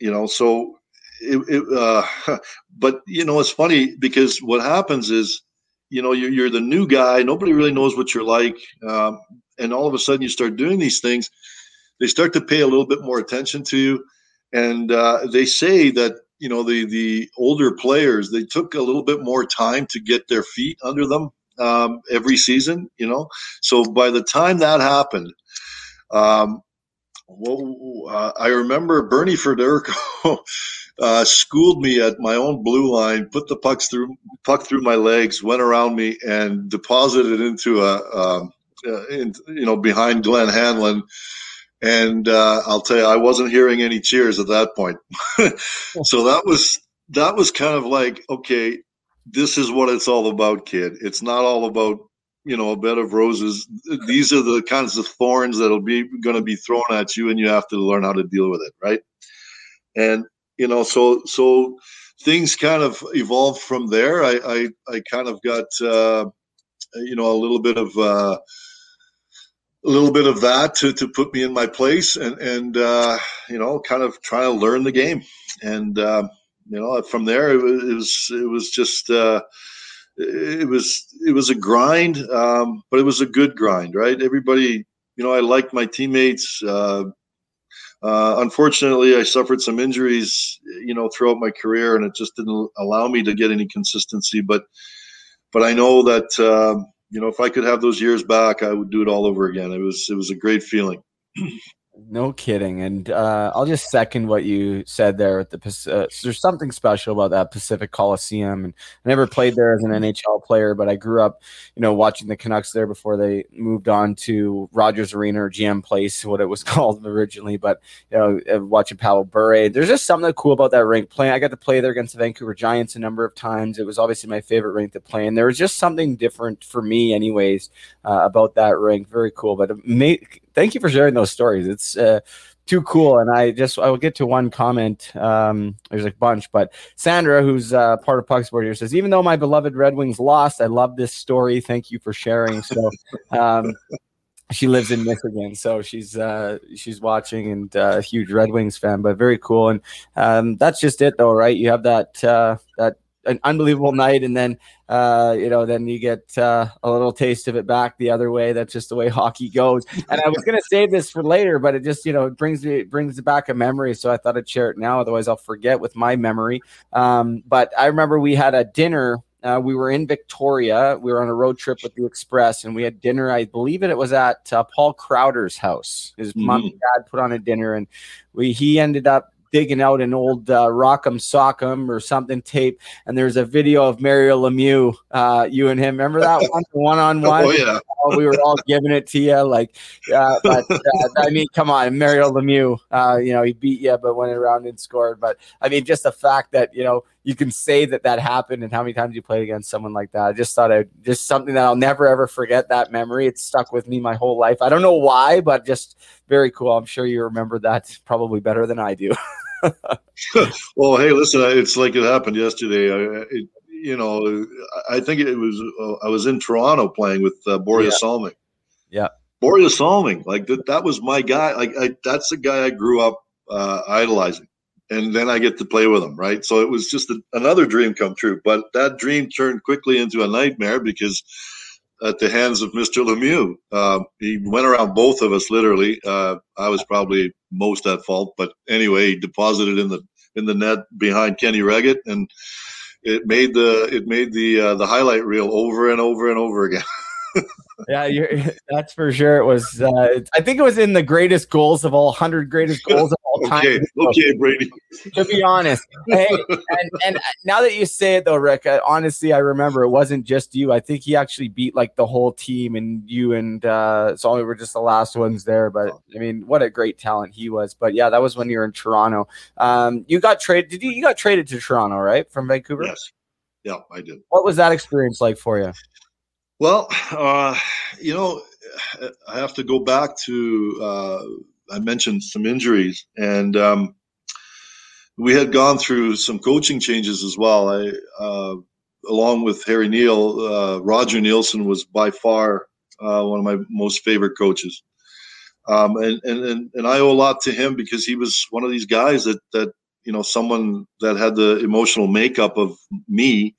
you know so it, it uh but you know it's funny because what happens is you know you're, you're the new guy nobody really knows what you're like um, and all of a sudden you start doing these things they start to pay a little bit more attention to you. And uh, they say that you know the the older players they took a little bit more time to get their feet under them um, every season you know? So by the time that happened um, well, uh, I remember Bernie Federko uh, schooled me at my own blue line, put the pucks through puck through my legs, went around me, and deposited into a um, uh, in, you know behind Glenn Hanlon and uh, I'll tell you, I wasn't hearing any cheers at that point. so that was that was kind of like, okay, this is what it's all about, kid. It's not all about you know a bed of roses. These are the kinds of thorns that'll be going to be thrown at you, and you have to learn how to deal with it, right? And you know, so so things kind of evolved from there. I I, I kind of got uh, you know a little bit of. Uh, a little bit of that to, to put me in my place and and uh, you know kind of try to learn the game. And uh, you know from there it was it was, it was just uh, it was it was a grind um, but it was a good grind right? Everybody you know I liked my teammates uh, uh, unfortunately I suffered some injuries you know throughout my career and it just didn't allow me to get any consistency. But but I know that um, you know, if I could have those years back, I would do it all over again. It was it was a great feeling. No kidding. And uh, I'll just second what you said there. With the uh, there's something special about that Pacific Coliseum, and I never played there as an NHL player, but I grew up, you know, watching the Canucks there before they moved on to Rogers Arena or GM Place, what it was called originally. But you know, uh, watching Pavel Bure, there's just something cool about that rink. Playing, I got to play there against the Vancouver Giants a number of times. It was obviously my favorite rink to play, and there was just something different for me, anyways, uh, about that rink. Very cool. But it made, thank you for sharing those stories. It's uh, too cool. And I just I will get to one comment. Um, there's a bunch, but Sandra, who's uh, part of Puck Sport here, says even though my beloved Red Wings lost, I love this story. Thank you for sharing. So. Um, she lives in Michigan, so she's uh, she's watching and uh, a huge Red Wings fan. But very cool, and um, that's just it, though, right? You have that uh, that an unbelievable night, and then uh, you know, then you get uh, a little taste of it back the other way. That's just the way hockey goes. And I was gonna save this for later, but it just you know it brings me it brings back a memory. So I thought I'd share it now. Otherwise, I'll forget with my memory. Um, but I remember we had a dinner Uh, we were in Victoria. We were on a road trip with the Express, and we had dinner. I believe it, it was at uh, Paul Crowder's house. His mom and dad put on a dinner, and we he ended up digging out an old uh, Rock'em Sock'em or something tape, and there's a video of Mario Lemieux, uh, you and him. Remember that one, one on one? Oh yeah. we were all giving it to you, like. Uh, but uh, I mean, come on, Mario Lemieux. Uh, you know, he beat you, but went around and scored. But I mean, just the fact that you know you can say that that happened and how many times you played against someone like that. I just thought I just something that I'll never ever forget. That memory, it's stuck with me my whole life. I don't know why, but just very cool. I'm sure you remember that probably better than I do. well, hey, listen, it's like it happened yesterday. I, it, you know, I think it was uh, I was in Toronto playing with uh, Borje Yeah. Salming. Yeah. Borje Salming, like that, that was my guy. Like I, that's the guy I grew up uh, idolizing, and then I get to play with him, right? So it was just a, another dream come true. But that dream turned quickly into a nightmare because at the hands of Mr. Lemieux, uh, he went around both of us literally. Uh, I was probably most at fault, but anyway, he deposited in the in the net behind Kenny Wregget, and it made the it made the uh, the highlight reel over and over and over again. yeah, you're, that's for sure. It was. Uh, I think it was in the greatest goals of all, hundred greatest goals of all time. okay, okay, Brady. to be honest. Hey, and, and now that you say it though, Rick, I, honestly, I remember it wasn't just you. I think he actually beat like the whole team, and you and uh, so we were just the last ones there. But I mean, what a great talent he was. But yeah, that was when you were in Toronto. Um, you got traded. Did you? You got traded to Toronto, right, from Vancouver? Yes, yeah, I did. What was that experience like for you? Well, uh, you know, I have to go back to uh, I mentioned some injuries, and um, we had gone through some coaching changes as well. I, uh, along with Harry Neale, uh, Roger Neilson was by far uh, one of my most favorite coaches, um, and, and and I owe a lot to him because he was one of these guys that that you know someone that had the emotional makeup of me.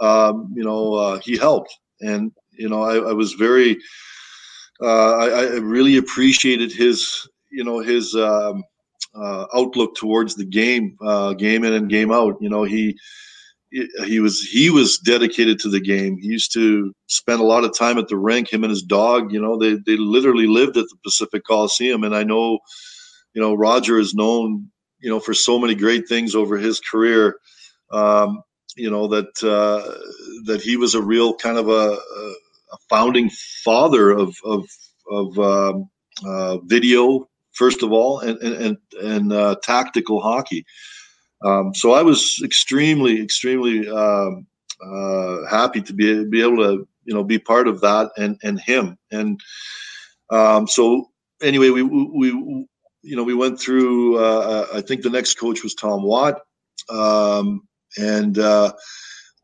Um, you know, uh, he helped and you know I, I was very uh, I, I really appreciated his you know his um, uh, outlook towards the game uh, game in and game out. You know he he was he was dedicated to the game. He used to spend a lot of time at the rink him and his dog you know they, they literally lived at the pacific coliseum. And i know you know roger is known you know for so many great things over his career. Um, you know that uh, that he was a real kind of a, a founding father of of of um, uh, video first of all and and and, uh, tactical hockey. Um, so I was extremely extremely um, uh, happy to be be able to you know be part of that and and him and um, so anyway we we you know we went through uh, I think the next coach was Tom Watt. Um, and uh,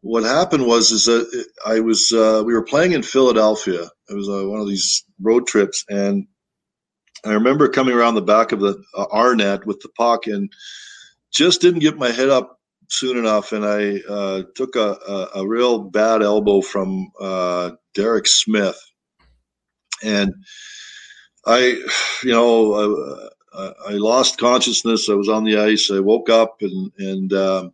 what happened was is that I was uh, we were playing in Philadelphia. It was uh, one of these road trips, and I remember coming around the back of the uh, R net with the puck, and just didn't get my head up soon enough, and I uh, took a, a, a real bad elbow from uh, Derek Smith, and I, you know. I, I lost consciousness. I was on the ice. I woke up and and um,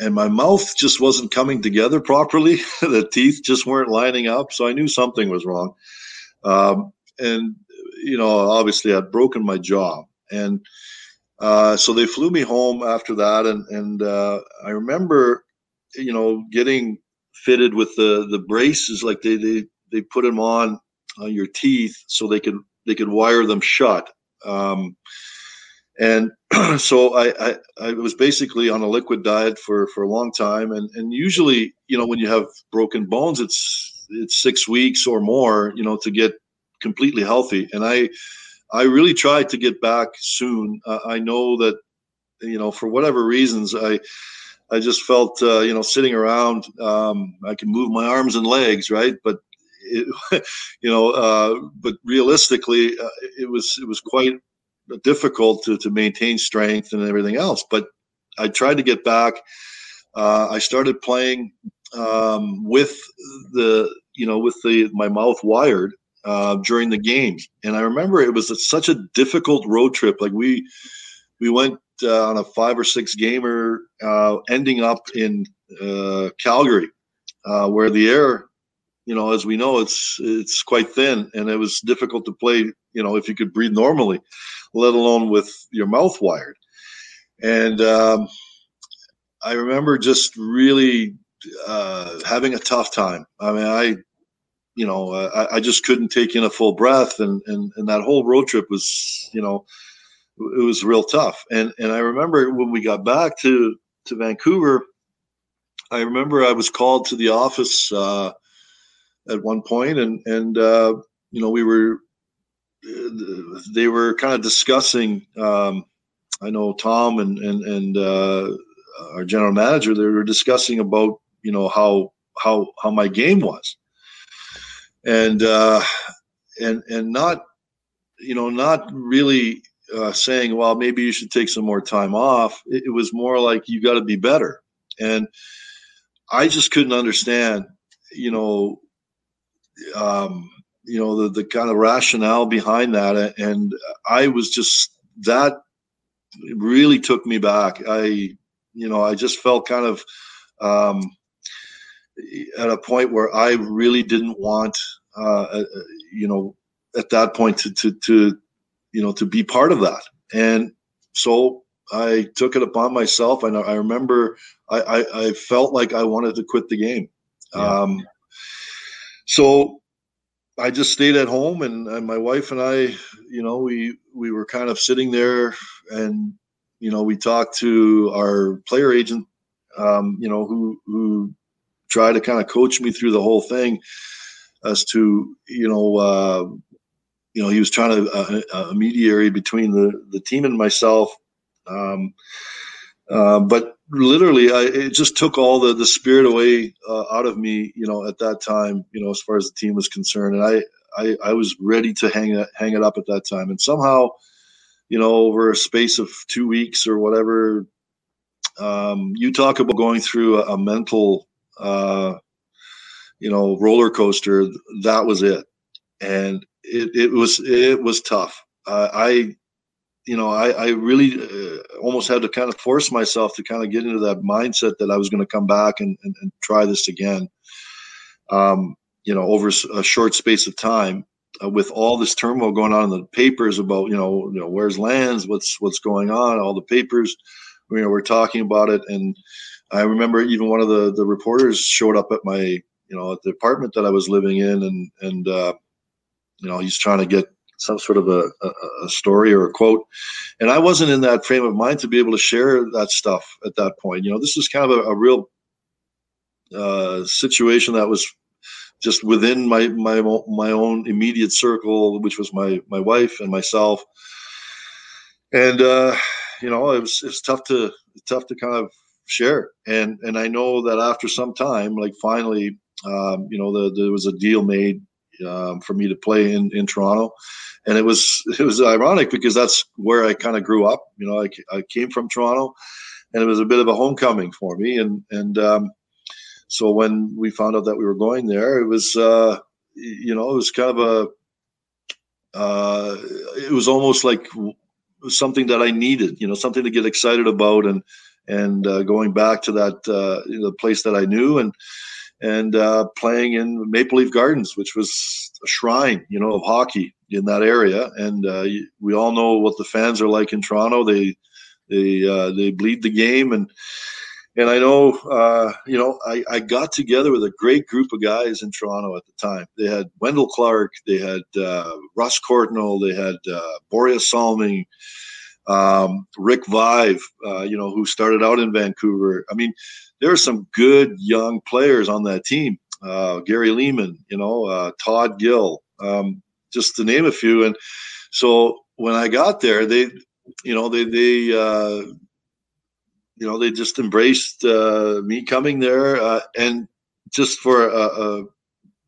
and my mouth just wasn't coming together properly. the teeth just weren't lining up, so I knew something was wrong. Um, and you know, obviously, I'd broken my jaw, and uh, so they flew me home after that. And and uh, I remember, you know, getting fitted with the the braces, like they they they put them on on your teeth so they could they could wire them shut. Um, and so I, I, I was basically on a liquid diet for for a long time. And and usually you know when you have broken bones it's it's six weeks or more you know to get completely healthy. And i i really tried to get back soon. Uh, i know that you know for whatever reasons i i just felt uh, you know sitting around um, i can move my arms and legs right? But it, you know uh, but realistically uh, it was it was quite difficult to, to maintain strength and everything else. But I tried to get back. Uh, I started playing um, with the you know with the my mouth wired uh, during the games, and I remember it was a, such a difficult road trip. Like we we went uh, on a five or six gamer, uh, ending up in uh, Calgary, uh, where the air, you know, as we know, it's it's quite thin, and it was difficult to play. You know, if you could breathe normally, let alone with your mouth wired. And um, I remember just really uh, having a tough time. I mean, I, you know, I, I just couldn't take in a full breath, and and and that whole road trip was, you know, it was real tough. And and I remember when we got back to to Vancouver, I remember I was called to the office uh, at one point, and and uh, you know we were they were kind of discussing. Um, I know Tom and and and uh, our general manager they were discussing about you know how how how my game was, and uh, and and not you know not really uh, saying well maybe you should take some more time off. It, it was more like you got to be better, and I just couldn't understand you know um, you know the the kind of rationale behind that, and I was just that really took me back. I you know I just felt kind of um, at a point where I really didn't want, uh, uh, you know, at that point to, to, to, you know, to be part of that. And so I took it upon myself. And I remember I, I, I felt like I wanted to quit the game. Yeah. Um, so I just stayed at home and, and my wife and I, you know, we, we were kind of sitting there and, you know, we talked to our player agent, um, you know, who, who try to kind of coach me through the whole thing as to you know uh, you know he was trying to uh, uh, a mediary between the the team and myself. Um, uh, but literally I, it just took all the the spirit away uh, out of me you know at that time you know as far as the team was concerned and I I, I was ready to hang it hang it up at that time and somehow you know over a space of two weeks or whatever um, you talk about going through a, a mental uh, you know, roller coaster. That was it, and it, it was it was tough. Uh, I, you know, I, I really uh, almost had to kind of force myself to kind of get into that mindset that I was going to come back and, and, and, try this again. Um, you know, over a short space of time, uh, with all this turmoil going on in the papers about you know, you know, where's Lanz, what's what's going on, all the papers, you know, we're talking about it, and I remember even one of the the reporters showed up at my you know at the apartment that I was living in, and and uh, you know he's trying to get some sort of a, a, a, story or a quote, and I wasn't in that frame of mind to be able to share that stuff at that point. You know, this is kind of a, a real uh, situation that was just within my my my own immediate circle, which was my my wife and myself, and uh, you know it was it's tough to tough to kind of share. And and I know that after some time, like finally, um, you know, the, there was a deal made um, for me to play in in Toronto, and it was it was ironic because that's where I kind of grew up. You know, I, I came from Toronto, and it was a bit of a homecoming for me. And and um, so when we found out that we were going there, it was uh, you know it was kind of a uh, it was almost like something that I needed, you know, something to get excited about and and uh, going back to that uh, the place that I knew and and uh, playing in Maple Leaf Gardens, which was a shrine, you know, of hockey in that area. And uh, we all know what the fans are like in Toronto. They they uh, they bleed the game and. And I know, uh, you know, I, I got together with a great group of guys in Toronto at the time. They had Wendel Clark, they had Russ Courtnall, they had Borje Salming, um, Rick Vaive, uh, you know, who started out in Vancouver. I mean, there are some good young players on that team. Uh, Gary Leeman, you know, uh, Todd Gill, um, just to name a few. And so when I got there, they, you know, they, they, uh, you know, they just embraced uh, me coming there. Uh, and just for, uh, uh,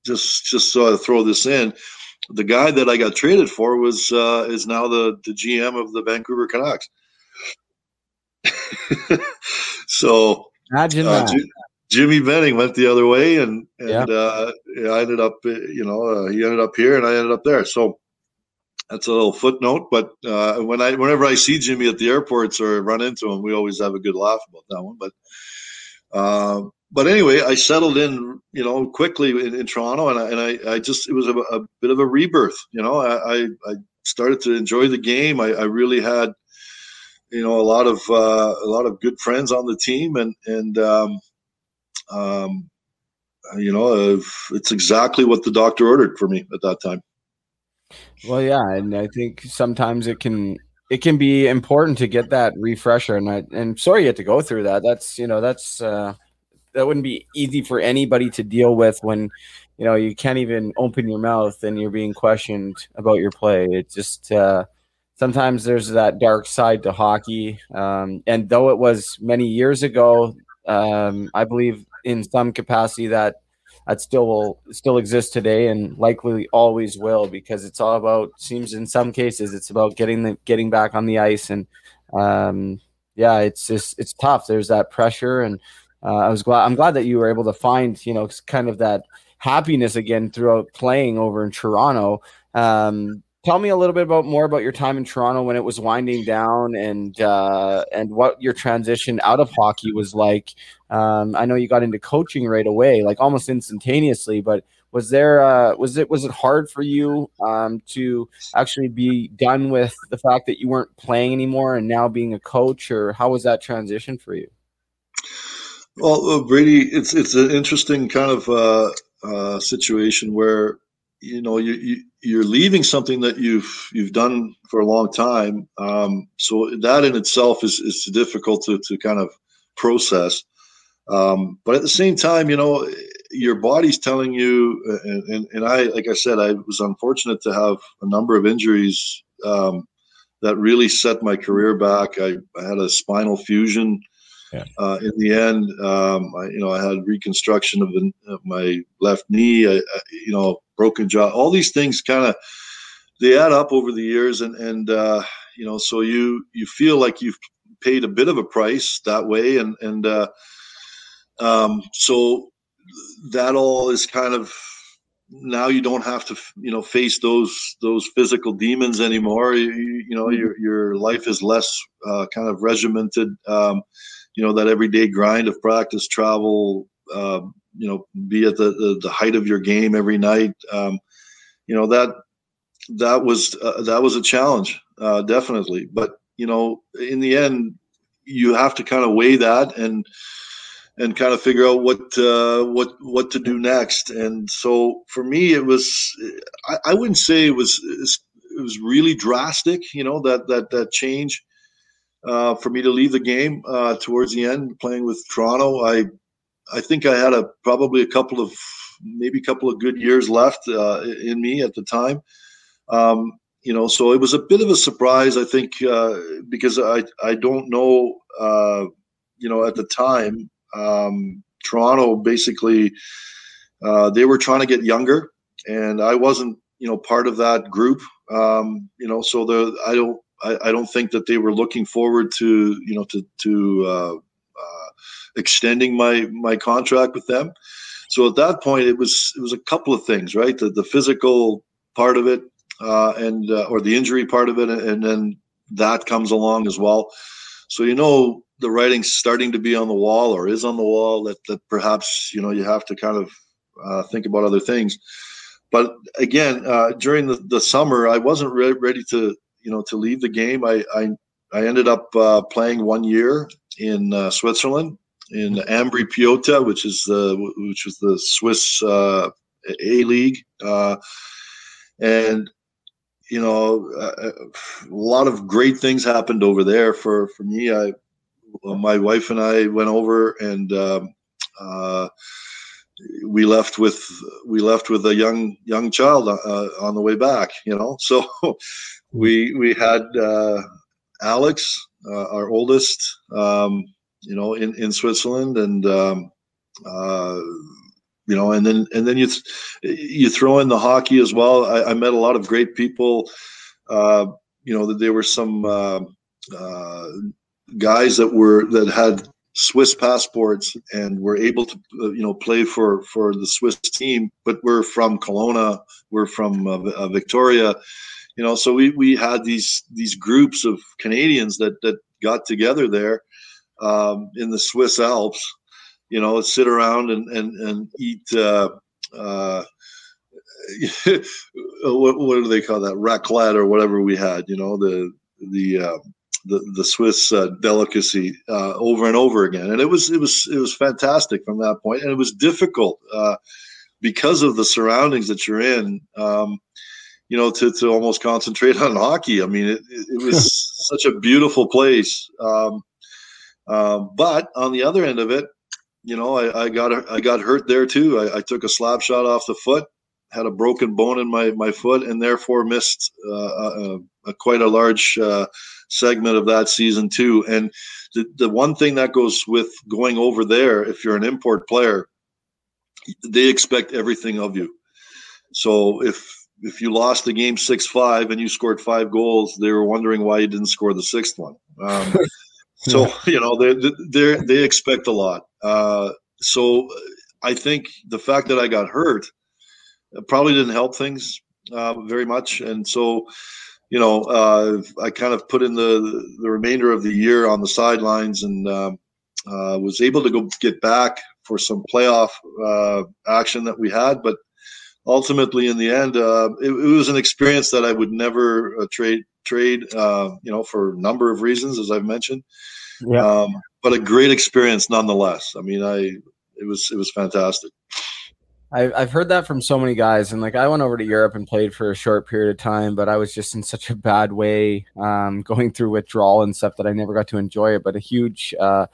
just, just so I throw this in, the guy that I got traded for was uh, is now the the GM of the Vancouver Canucks. so imagine uh, that. Jimmy Benning went the other way, and and yep. uh, I ended up, uh, you know, uh, he ended up here, and I ended up there. So that's a little footnote. But uh, when I, whenever I see Jimmy at the airports or run into him, we always have a good laugh about that one. But uh, but anyway, I settled in, you know, quickly in, in Toronto, and I, and I, I just it was a, a, bit of a rebirth. You know, I, I started to enjoy the game. I, I really had, you know, a lot of uh, a lot of good friends on the team, and and um, um, you know, it's exactly what the doctor ordered for me at that time. Well, yeah, and I think sometimes it can it can be important to get that refresher, and I and sorry you had to go through that. That's you know that's uh, that wouldn't be easy for anybody to deal with when you know you can't even open your mouth and you're being questioned about your play. It just uh, sometimes there's that dark side to hockey, um, and though it was many years ago, um, I believe in some capacity that that still will still exist today and likely always will because it's all about seems in some cases it's about getting the getting back on the ice and um, yeah it's just it's tough there's that pressure and uh, I was glad I'm glad that you were able to find you know kind of that happiness again throughout playing over in Toronto um, tell me a little bit about more about your time in Toronto when it was winding down and uh, and what your transition out of hockey was like. Um, I know you got into coaching right away, like almost instantaneously. But was there uh, was it was it hard for you um, to actually be done with the fact that you weren't playing anymore and now being a coach, or how was that transition for you? Well, uh, Brady, it's it's an interesting kind of uh, uh, situation where you know you, you you're leaving something that you've you've done for a long time. Um, so that in itself is is difficult to to kind of process. Um, but at the same time, you know, your body's telling you, and, and, and I, like I said, I was unfortunate to have a number of injuries um, that really set my career back. I, I had a spinal fusion. Yeah. Uh, in the end, um, I, you know, I had reconstruction of, the, of my left knee. I, I, you know, broken jaw. All these things kind of they add up over the years, and and uh, you know, so you you feel like you've paid a bit of a price that way, and and uh, um, so that all is kind of now you don't have to you know face those those physical demons anymore you, you know your your life is less uh, kind of regimented um, you know that everyday grind of practice travel uh, you know be at the, the, the height of your game every night um, you know that that was uh, that was a challenge uh, definitely. But you know in the end you have to kind of weigh that and and kind of figure out what uh, what what to do next. And so for me it was I, I wouldn't say it was it was really drastic you know that that that change uh, for me to leave the game uh, towards the end playing with Toronto I I think I had a probably a couple of maybe a couple of good years left uh, in me at the time. Um, you know, so it was a bit of a surprise, I think, uh, because I I don't know, uh, you know, at the time, um, Toronto basically uh, they were trying to get younger, and I wasn't, you know, part of that group. Um, you know, so the I don't I, I don't think that they were looking forward to you know to to uh, uh, extending my my contract with them. So at that point, it was it was a couple of things, right? The the physical part of it, uh, and uh, or the injury part of it, and then that comes along as well. So you know the writing's starting to be on the wall, or is on the wall that that perhaps you know you have to kind of uh, think about other things. But again, uh, during the, the summer, I wasn't re- ready to you know to leave the game. I I, I ended up uh, playing one year in uh, Switzerland in Ambri Piotta, which is the which was the Swiss uh, A League, uh, and you know a, a, lot of great things happened over there for for me. I my wife and I went over and. Um, uh, we left with we left with a young young child uh, on the way back you know so we we had uh, alex uh, our oldest um, you know, in, in Switzerland, and um, uh, you know, and then and then you th- you throw in the hockey as well. I, I met a lot of great people. Uh, you know, that there were some uh, uh, guys that were that had Swiss passports and were able to uh, you know play for for the Swiss team, but we're from Kelowna, we're from uh, uh, Victoria, you know. So we we had these these groups of Canadians that that got together there um, in the Swiss Alps, you know, sit around and and and eat. Uh, uh, what, what do they call that raclette or whatever we had you know the the uh, the, the Swiss uh, delicacy uh, over and over again, and it was it was it was fantastic from that point, and it was difficult uh, because of the surroundings that you're in. Um, you know, to, to almost concentrate on hockey. I mean, it, it was such a beautiful place. Um, um, but on the other end of it, you know, I, I got I got hurt there too. I, I, took a slap shot off the foot, had a broken bone in my, my foot, and therefore missed uh, a, a, quite a large uh, segment of that season too. And the, the one thing that goes with going over there, if you're an import player, they expect everything of you. So if if you lost the game six five and you scored five goals, they were wondering why you didn't score the sixth one. Um, so you know they they they expect a lot. Uh, so I think the fact that I got hurt probably didn't help things uh, very much, and so you know, uh, I kind of put in the the remainder of the year on the sidelines and um, uh, was able to go get back for some playoff uh, action that we had. But ultimately, in the end, uh, it, it, was an experience that I would never uh, trade trade. Uh, you know, for a number of reasons, as I've mentioned. Yeah. Um, but a great experience nonetheless. I mean, I it was it was fantastic. I've I've heard that from so many guys, and like I went over to Europe and played for a short period of time, but I was just in such a bad way, um, going through withdrawal and stuff that I never got to enjoy it. But a huge, uh,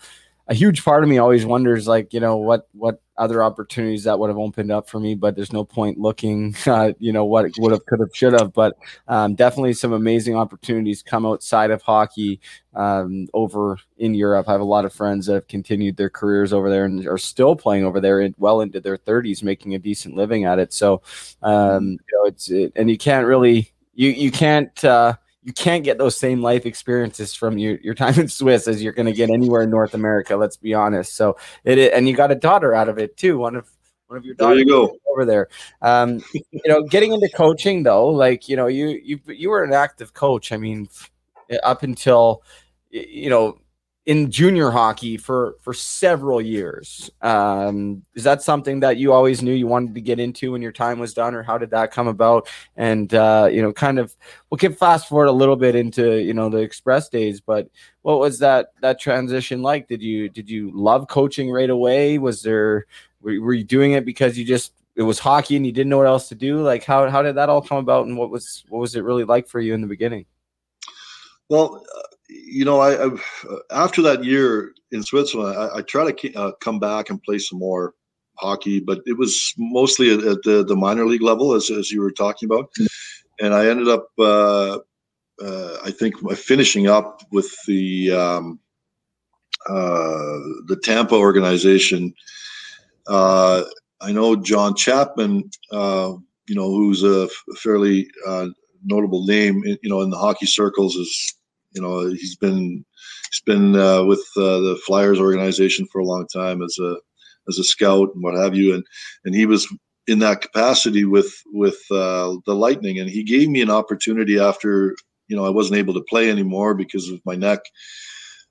a huge part of me always wonders, like you know, what what other opportunities that would have opened up for me, but there's no point looking, uh, you know, what would have, could have, should have. But um, definitely some amazing opportunities come outside of hockey um, over in Europe. I have a lot of friends that have continued their careers over there and are still playing over there in, well into their 30s, making a decent living at it. So, um, you know, it's, it, and you can't really, you, you can't, uh, you can't get those same life experiences from your, your time in Swiss as you're going to get anywhere in North America. Let's be honest. So it, and you got a daughter out of it too. One of one of your daughters there you go. over there. Um, you know, getting into coaching though, like you know, you you you were an active coach. I mean, up until you know in junior hockey for for several years. Um, is that something that you always knew you wanted to get into when your time was done, or how did that come about? And uh, you know, kind of, we can fast forward a little bit into you know the Express days, but what was that that transition like? Did you did you love coaching right away? Was there were, were you doing it because you just it was hockey and you didn't know what else to do? Like how how did that all come about, and what was what was it really like for you in the beginning? Well, you know, I, I, after that year in Switzerland, I, I try to uh, come back and play some more hockey, but it was mostly at, at the, the, minor league level, as, as you were talking about. And I ended up, uh, uh, I think, finishing up with the um, uh, the Tampa organization. Uh, I know John Chapman, uh, you know, who's a fairly notable name, you know, in the hockey circles, is you know, he's been he's been uh, with uh, the Flyers organization for a long time as a as a scout and what have you, and and he was in that capacity with with uh, the Lightning, and he gave me an opportunity after you know I wasn't able to play anymore because of my neck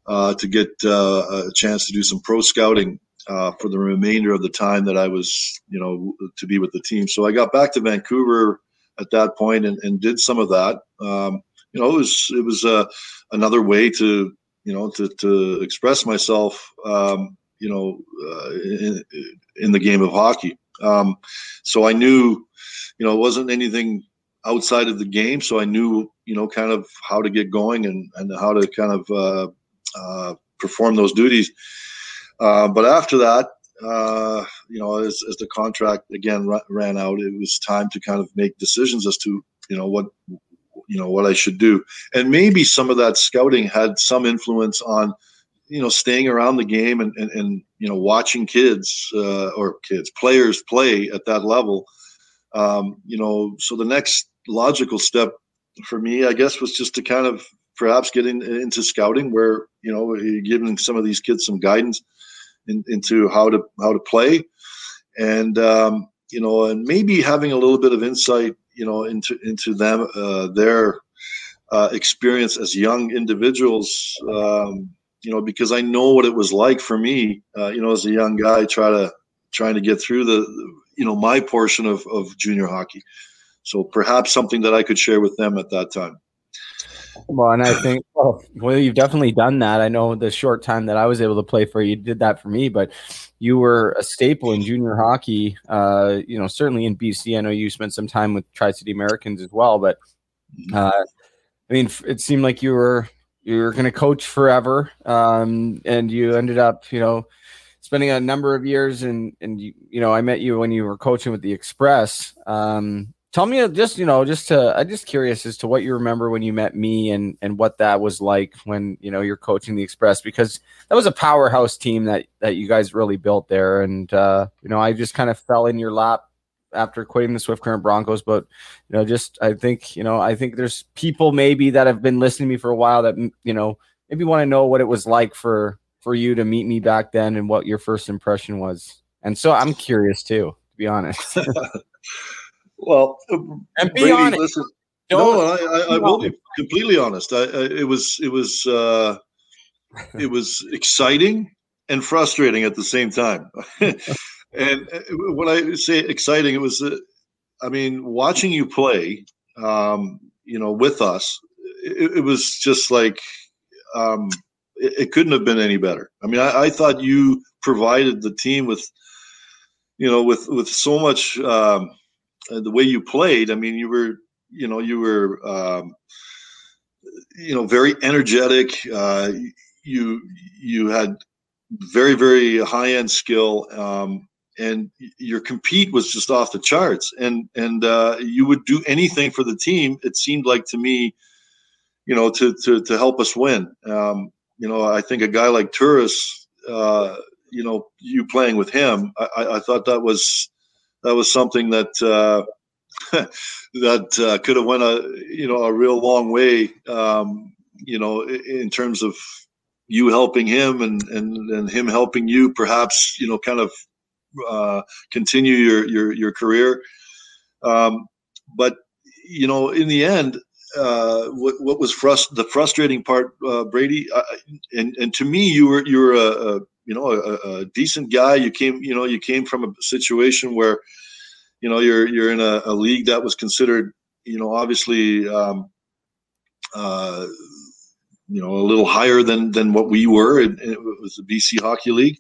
uh, to get uh, a chance to do some pro scouting uh, for the remainder of the time that I was, you know, to be with the team. So I got back to Vancouver at that point and, and did some of that. Um, you know, it was it was uh, another way to you know to to express myself. Um, you know, uh, in, in, the game of hockey. Um, so I knew, you know, it wasn't anything outside of the game. So I knew, you know, kind of how to get going and, and how to kind of uh, uh, perform those duties. Uh, but after that, uh, you know, as, as the contract again ran out, it was time to kind of make decisions as to, you know, what you know what I should do. And maybe some of that scouting had some influence on you know staying around the game and and, and you know watching kids uh, or kids players play at that level. Um, you know, so the next logical step for me, I guess, was just to kind of perhaps get in, into scouting, where you know giving some of these kids some guidance in, into how to how to play, and um, you know, and maybe having a little bit of insight you know into into them uh, their uh, experience as young individuals um, you know, because I know what it was like for me, uh, you know, as a young guy, try to trying to get through the, you know, my portion of, of junior hockey. So perhaps something that I could share with them at that time. Well, and I think, well, well, you've definitely done that. I know the short time that I was able to play for you did that for me, but you were a staple in junior hockey. Uh, you know, certainly in BC. I know you spent some time with Tri City Americans as well, but uh, I mean, it seemed like you were you were going to coach forever, um, and you ended up, you know, spending a number of years. And and you, you know, I met you when you were coaching with the Express. Um, tell me just you know just to i'm just curious as to what you remember when you met me and and what that was like when you know you're coaching the express because that was a powerhouse team that that you guys really built there. And uh you know i just kind of fell in your lap after quitting the swift current broncos. But you know just i think you know i think there's people maybe that have been listening to me for a while that you know maybe want to know what it was like for for you to meet me back then and what your first impression was. And so i'm curious too to be honest Well, and be Brady, honest. listen, no, I, I, I will be completely honest. I, I, it was it was uh, it was exciting and frustrating at the same time. and uh, when I say exciting, it was, uh, I mean, watching you play, um, you know, with us, it, it was just like um, it, it couldn't have been any better. I mean, I, I thought you provided the team with, you know, with with so much. Um, uh, the way you played, I mean, you were, you know, you were, um, you know, very energetic. Uh, you you had very very high end skill, um, and your compete was just off the charts. And and uh, you would do anything for the team. It seemed like to me, you know, to to to help us win. Um, you know, I think a guy like Turris, uh, you know, you playing with him, I, I I thought that was that was something that uh, that uh, could have went a you know a real long way. Um, you know, in terms of you helping him and and and him helping you, perhaps you know, kind of uh, continue your your your career. Um, but you know, in the end, uh, what what was frust- the frustrating part, uh, Brady, uh, and and to me, you were you were a, a you know a, a decent guy. You came you know you came from a situation where you know you're you're in a, a league that was considered you know obviously um, uh, you know a little higher than than what we were. It, it was the BC Hockey League.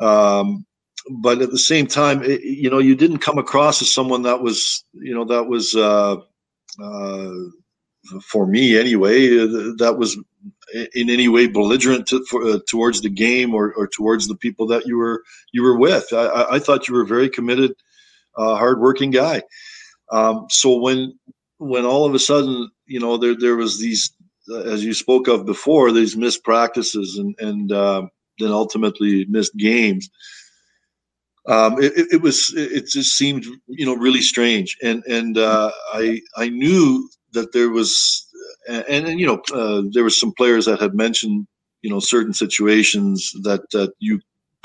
Um, but at the same time, it, you know, you didn't come across as someone that was, you know, that was, uh, uh, for me anyway, uh, that was in any way belligerent to, for, uh, towards the game or, or towards the people that you were you were with. I, I- thought you were a very committed, uh, hardworking guy. Um, so when when all of a sudden, you know, there there was these, uh, as you spoke of before, these missed practices and and uh, then ultimately missed games um, it, it- was it just seemed you know really strange and and uh, I I knew that there was and, and you know uh, there were some players that had mentioned you know certain situations that that you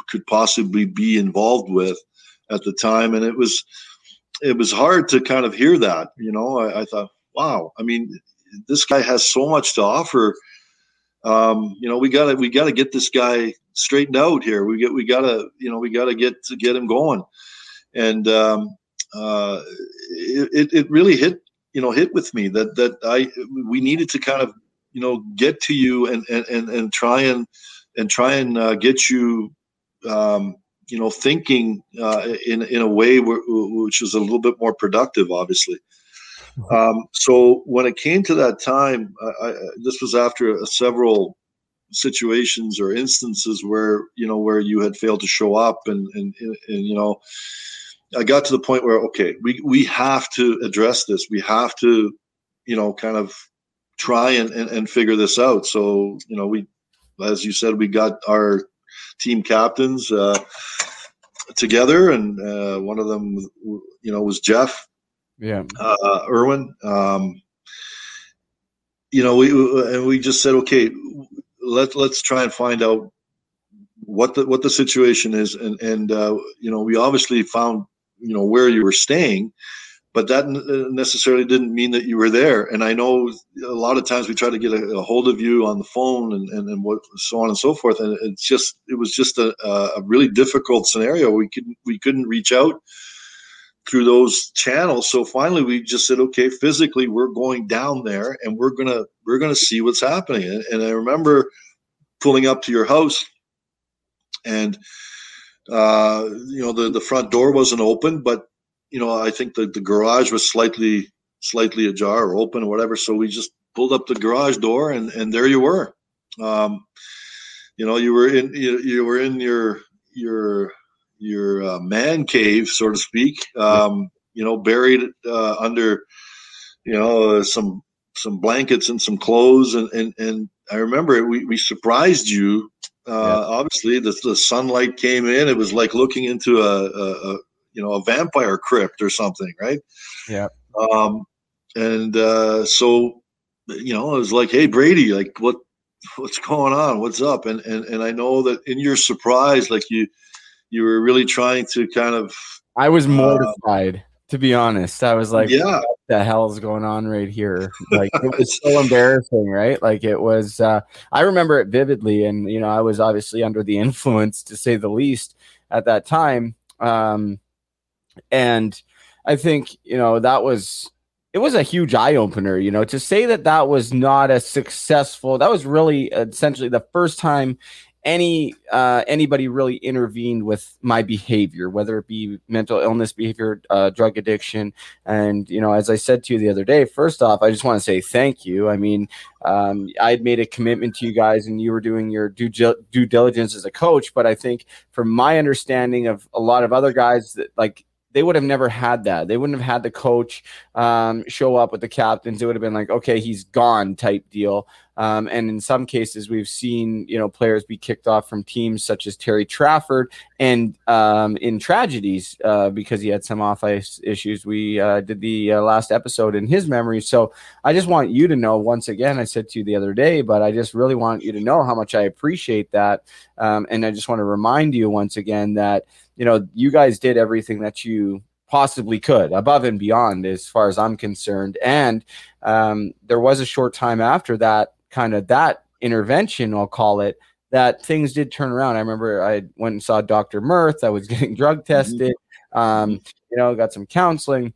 could possibly be involved with at the time and it was it was hard to kind of hear that you know? I, I thought wow I mean this guy has so much to offer. Um, you know, we gotta we gotta get this guy straightened out here. We get we gotta you know we gotta get to get him going, and um, uh, it it really hit you know hit with me that that I we needed to kind of you know get to you and and and, and try and and try and uh, get you um, you know thinking uh, in in a way where, which is a little bit more productive, obviously. Um, so when it came to that time, I, I, this was after several situations or instances where you know where you had failed to show up, and and, and you know, I got to the point where okay, we we have to address this. We have to, you know, kind of try and and, and figure this out. So you know, we, as you said, we got our team captains uh, together, and uh, one of them, you know, was Jeff Yeah. uh, Irwin. Um, you know, we and we just said, okay, let let's try and find out what the what the situation is, and and uh, you know, we obviously found you know where you were staying, but that uh, necessarily didn't mean that you were there. And I know a lot of times we try to get a, a hold of you on the phone and, and, and what so on and so forth. And it's just it was just a, a really difficult scenario. We couldn't we couldn't reach out through those channels. So finally, we just said, okay, physically, we're going down there and we're gonna we're gonna see what's happening. And, and I remember pulling up to your house, and uh, you know the the front door wasn't open, but you know I think the the garage was slightly slightly ajar or open or whatever. So we just pulled up the garage door, and and there you were. Um, you know, you were in you, you were in your your your uh, man cave, so to speak. Um, you know, buried uh, under, you know, uh, some some blankets and some clothes, and and and I remember we we surprised you. Uh, yeah. Obviously, the, the sunlight came in. It was like looking into a, a, a you know a vampire crypt or something, right? Yeah. Um, and uh, so you know, it was like, hey Brady, like what what's going on? What's up? And and and I know that in your surprise, like you you were really trying to kind of. I was uh, mortified, uh, to be honest. I was like, "Yeah, what the hell is going on right here?" Like it was so embarrassing, right? Like it was. Uh, I remember it vividly, and you know, I was obviously under the influence, to say the least, at that time. Um, and I think you know that was it was a huge eye opener, you know, to say that that was not a successful. That was really essentially the first time any uh, anybody really intervened with my behavior, whether it be mental illness behavior, uh, drug addiction, and you know, as I said to you the other day, first off, I just want to say thank you. I mean, um, I had made a commitment to you guys, and you were doing your due due diligence as a coach. But I think, from my understanding of a lot of other guys that like they would have never had that. They wouldn't have had the coach um, show up with the captains. It would have been like, okay, he's gone type deal. Um, and in some cases, we've seen you know players be kicked off from teams such as Terry Trafford, and um, in tragedies uh, because he had some off ice issues. We uh, did the uh, last episode in his memory. So I just want you to know once again. I said to you the other day, but I just really want you to know how much I appreciate that, um, and I just want to remind you once again that you know you guys did everything that you possibly could above and beyond as far as i'm concerned and um, there was a short time after that kind of that intervention, I'll call it, that things did turn around. I remember I went and saw Dr. Mirth. I was getting drug mm-hmm. tested, um, you know, got some counseling,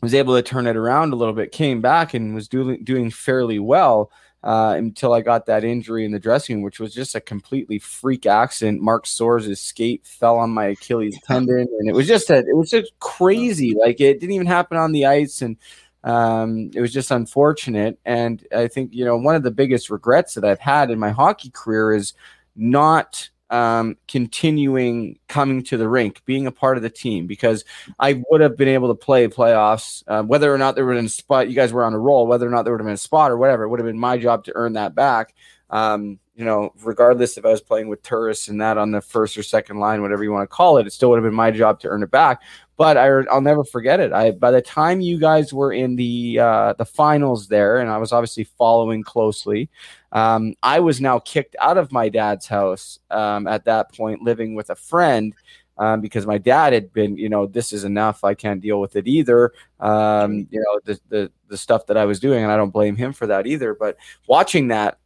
was able to turn it around a little bit, came back and was doing doing fairly well uh, until I got that injury in the dressing room, which was just a completely freak accident. Mark Soares' skate fell on my Achilles tendon, and it was just a, it was just crazy. Like it didn't even happen on the ice, and um, it was just unfortunate. And I think, you know, one of the biggest regrets that I've had in my hockey career is not um, continuing coming to the rink, being a part of the team, because I would have been able to play playoffs, uh, whether or not there would have been spot. You guys were on a roll, whether or not there would have been a spot or whatever. It would have been my job to earn that back. Um, you know, regardless if I was playing with Turris and that on the first or second line, whatever you want to call it, it still would have been my job to earn it back. But I, will never forget it. I by the time you guys were in the uh, the finals there, and I was obviously following closely, um, I was now kicked out of my dad's house um, at that point, living with a friend. Um, because my dad had been, you know, this is enough. I can't deal with it either. Um, you know, the, the the stuff that I was doing, and I don't blame him for that either. But watching that,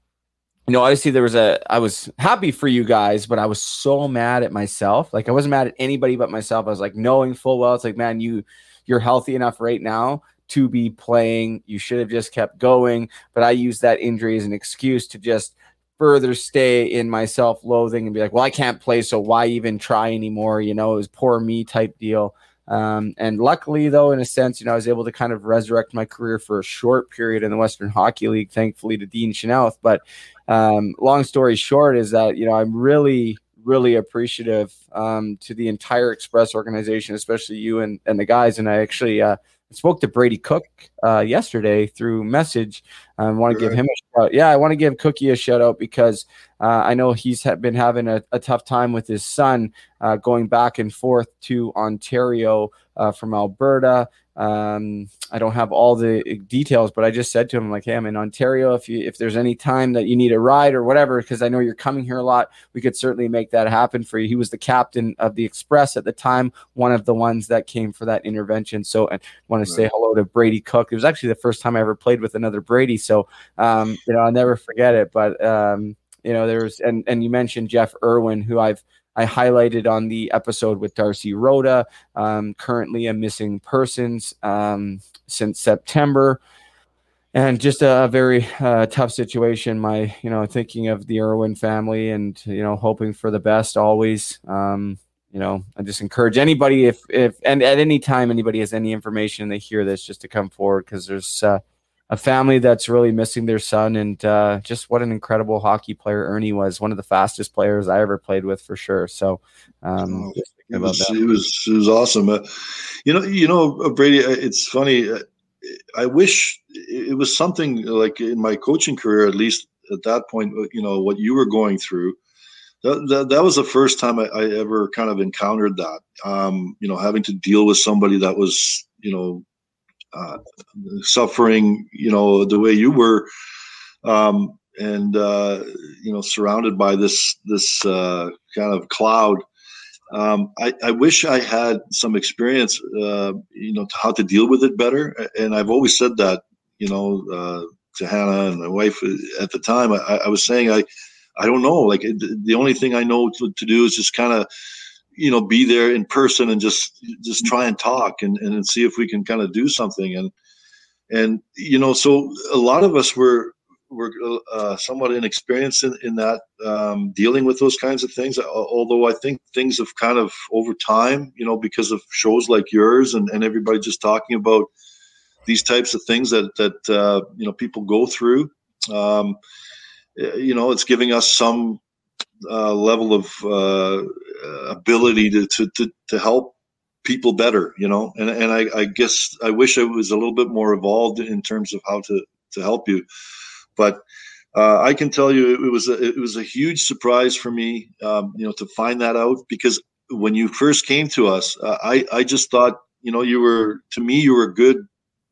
you know, obviously there was a, I was happy for you guys, but I was so mad at myself. Like I wasn't mad at anybody but myself. I was like knowing full well, it's like, man, you, you're healthy enough right now to be playing. You should have just kept going. But I used that injury as an excuse to just further stay in my self loathing and be like, well, I can't play. So why even try anymore? You know, it was poor me type deal. Um, and luckily, though, in a sense, you know, I was able to kind of resurrect my career for a short period in the Western Hockey League, thankfully to Dean Chanel. But um, long story short is that you know I'm really really appreciative um, to the entire Express organization, especially you and, and the guys. And I actually uh, spoke to Brady Cook uh, yesterday through message. I want to give him a shout. Yeah, I want to give Cookie a shout out because uh, I know he's ha- been having a, a, tough time with his son uh, going back and forth to Ontario uh, from Alberta. Um, I don't have all the details, but I just said to him like, "Hey, I'm in Ontario. If you if there's any time that you need a ride or whatever, because I know you're coming here a lot, we could certainly make that happen for you." He was the captain of the Express at the time, one of the ones that came for that intervention. So, I want to say hello to Brady Cook. It was actually the first time I ever played with another Brady, so um, you know I'll never forget it. But um, you know, there's and and you mentioned Jeff Irwin, who I've I highlighted on the episode with Darcy Rhoda, um, currently a missing persons um, since September. And just a, a very uh, tough situation. My, you know, thinking of the Irwin family and, you know, hoping for the best always. Um, you know, I just encourage anybody if, if, and at any time anybody has any information they hear this just to come forward because there's, uh, a family that's really missing their son and uh, just what an incredible hockey player Irwin was one of the fastest players I ever played with for sure. So um, oh, it, was, it, was, it was awesome. Uh, you know you know uh, Brady uh, it's funny uh, I wish it was something like in my coaching career at least at that point you know what you were going through. That, that, that was the first time I, I ever kind of encountered that. Um, you know having to deal with somebody that was you know uh, suffering, you know, the way you were, um, and uh, you know, surrounded by this this uh, kind of cloud. Um, I, I, wish I had some experience, uh, you know, to how to deal with it better. And I've always said that, you know, uh, to Hannah and my wife at the time. I, I was saying I, I don't know. Like the only thing I know to, to do is just kind of you know be there in person and just just try and talk and and see if we can kind of do something. And and you know so a lot of us were were uh, somewhat inexperienced in, in that um, dealing with those kinds of things although i think things have kind of over time you know because of shows like yours and, and everybody just talking about these types of things that that uh, you know people go through um, you know it's giving us some uh, level of uh, ability to, to, to, to, help people better, you know, and, and I, I, guess I wish I was a little bit more evolved in terms of how to, to help you. But uh, I can tell you it was a, it was a huge surprise for me, um, you know, to find that out because when you first came to us, uh, I, I just thought, you know, you were, to me, you were a good,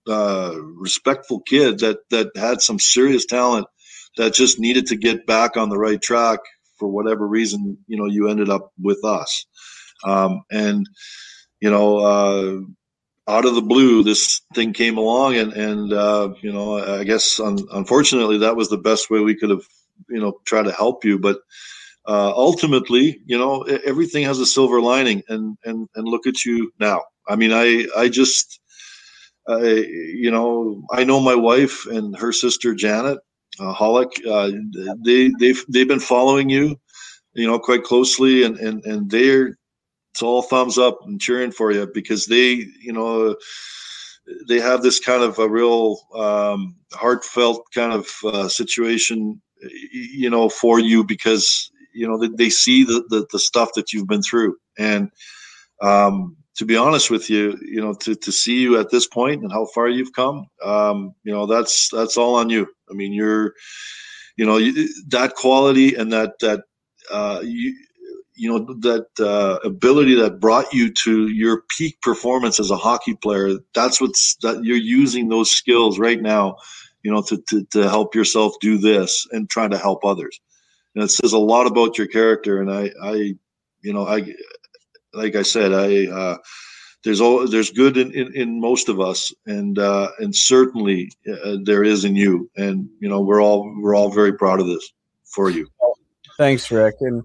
uh, respectful kid that, that had some serious talent that just needed to get back on the right track for whatever reason, you know, you ended up with us. Um, and, you know, uh, out of the blue, this thing came along, and and uh, you know, I guess un- unfortunately, that was the best way we could have, you know, try to help you. But uh, ultimately, you know, everything has a silver lining, and and and look at you now. I mean, I I just, I, you know, I know my wife and her sister Janet uh, Holick. Uh, they they've they've been following you, you know, quite closely, and and and they're it's all thumbs up and cheering for you because they you know they have this kind of a real um, heartfelt kind of uh, situation, you know, for you because you know they, they see the, the, the stuff that you've been through and um, to be honest with you, you know, to, to see you at this point and how far you've come, um, you know, that's that's all on you. I mean, you're, you know, you, that quality and that that uh, you you know that uh, ability that brought you to your peak performance as a hockey player. That's what's that you're using those skills right now, you know, to to, to help yourself do this and trying to help others. And it says a lot about your character. And I, I, you know, I like I said, I uh, there's all there's good in, in, in most of us, and uh, and certainly uh, there is in you, and you know we're all we're all very proud of this for you. Thanks, Rick, and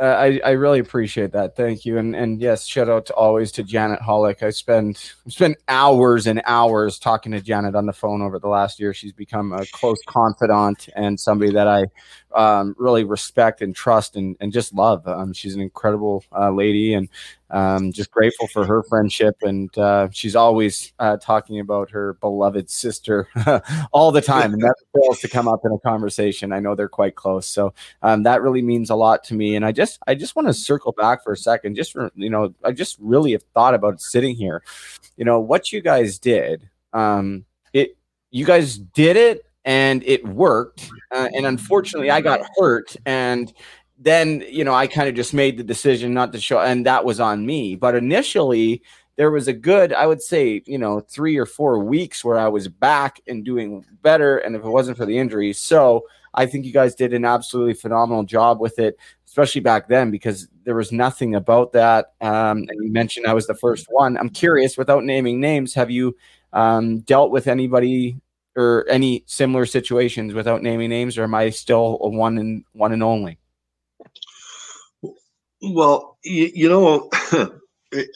uh, I, I really appreciate that. Thank you. And and yes, shout out to always to Janet Holick. I spend spent hours and hours talking to Janet on the phone over the last year. She's become a close confidant and somebody that I um, really respect and trust and, and just love. Um, she's an incredible uh, lady and um, just grateful for her friendship. And uh, she's always uh, talking about her beloved sister all the time. And that fails to come up in a conversation. I know they're quite close. So um, that really means a lot to me. And I just, I just want to circle back for a second. Just, for, you know, I just really have thought about sitting here, you know, what you guys did. Um, it, you guys did it and it worked. Uh, and unfortunately, I got hurt, and then you know I kind of just made the decision not to show, and that was on me. But initially, there was a good, I would say, you know, three or four weeks where I was back and doing better. And if it wasn't for the injury, so I think you guys did an absolutely phenomenal job with it, especially back then because there was nothing about that. Um, and you mentioned I was the first one. I'm curious, without naming names, have you um, dealt with anybody or any similar situations without naming names, or am I still a one and one and only? Well, you, you know,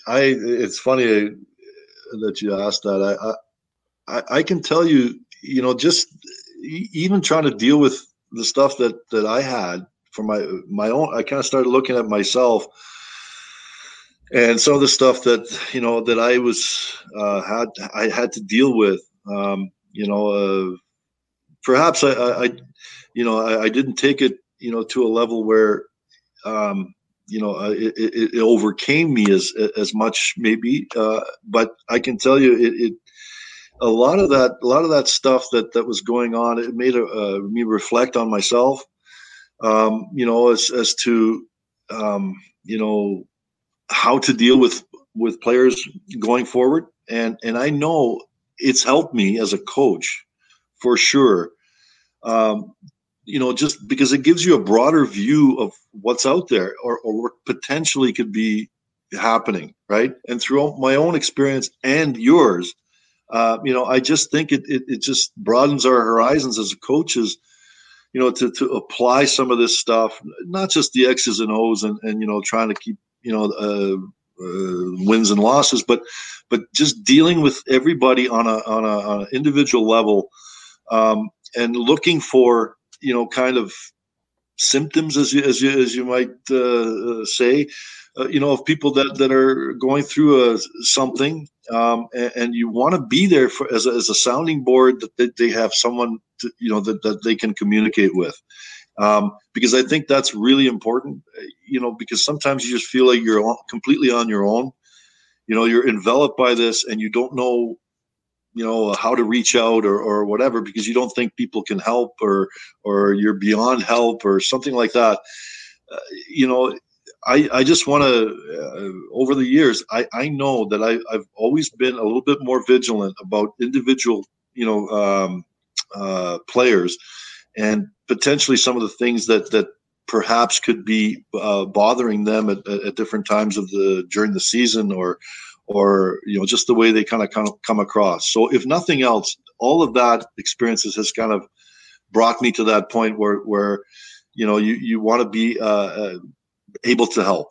I it's funny that you asked that. I, I I can tell you, you know, just even trying to deal with the stuff that that I had for my my own. I kind of started looking at myself and some of the stuff that you know that I was uh, had I had to deal with. Um, you know, uh, perhaps I, I, you know, I, I, didn't take it, you know, to a level where, um, you know, uh, it, it, it, overcame me as as much maybe. Uh, but I can tell you, it, it, a lot of that, a lot of that stuff that that was going on, it made a, me reflect on myself. Um, you know, as as to, um, you know, how to deal with with players going forward, and and I know it's helped me as a coach for sure. Um, you know, just because it gives you a broader view of what's out there or, or what potentially could be happening, right? And through my own experience and yours, uh, you know, I just think it, it, it just broadens our horizons as coaches, you know, to, to apply some of this stuff, not just the X's and O's and, and you know, trying to keep, you know, uh, uh, wins and losses, but but just dealing with everybody on a on a, on an individual level, um, and looking for you know kind of symptoms as you as you as you might uh, say, uh, you know, of people that that are going through a something, um, and, and, you want to be there for as a, as a sounding board that they have someone to, you know that that they can communicate with um, because I think that's really important. You know, because sometimes you just feel like you're completely on your own. You know, you're enveloped by this, and you don't know, you know, how to reach out or or whatever because you don't think people can help or or you're beyond help or something like that. Uh, you know, I, I just want to, uh, over the years, I, I know that I, I've always been a little bit more vigilant about individual, you know, um, uh, players and potentially some of the things that that perhaps could be uh, bothering them at, at, different times of the during the season or or you know just the way they kind of come, come across so if nothing else all of that experiences has kind of brought me to that point where where you know you you want to be uh, uh, able to help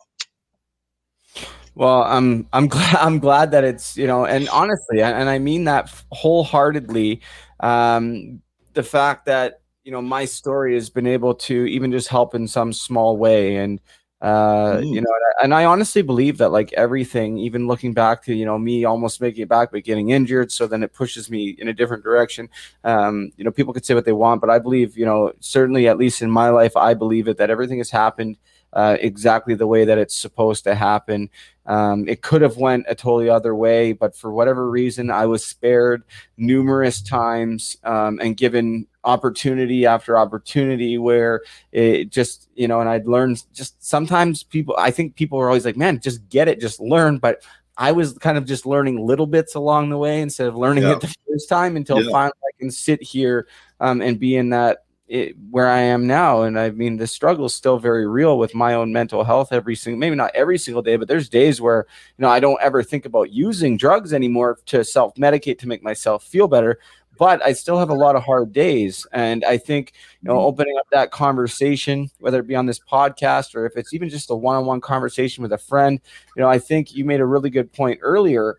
well, I'm I'm glad I'm glad that it's you know, and honestly, and I mean that wholeheartedly. Um, the fact that you know my story has been able to even just help in some small way and uh mm. you know and I honestly believe that like everything even looking back to you know me almost making it back but getting injured so then it pushes me in a different direction um you know people could say what they want but I believe you know certainly at least in my life I believe it that everything has happened uh, exactly the way that it's supposed to happen. Um, it could have went a totally other way, but for whatever reason, I was spared numerous times um, and given opportunity after opportunity where it just you know and i'd learned just sometimes people i think people are always like man just get it just learn but i was kind of just learning little bits along the way instead of learning yeah. it the first time until yeah. finally i can sit here um, and be in that it, where I am now. And I mean, the struggle is still very real with my own mental health every single, maybe not every single day, but there's days where, you know, I don't ever think about using drugs anymore to self medicate to make myself feel better but I still have a lot of hard days. And I think, you know, mm-hmm. opening up that conversation, whether it be on this podcast or if it's even just a one on one conversation with a friend, you know, I think you made a really good point earlier.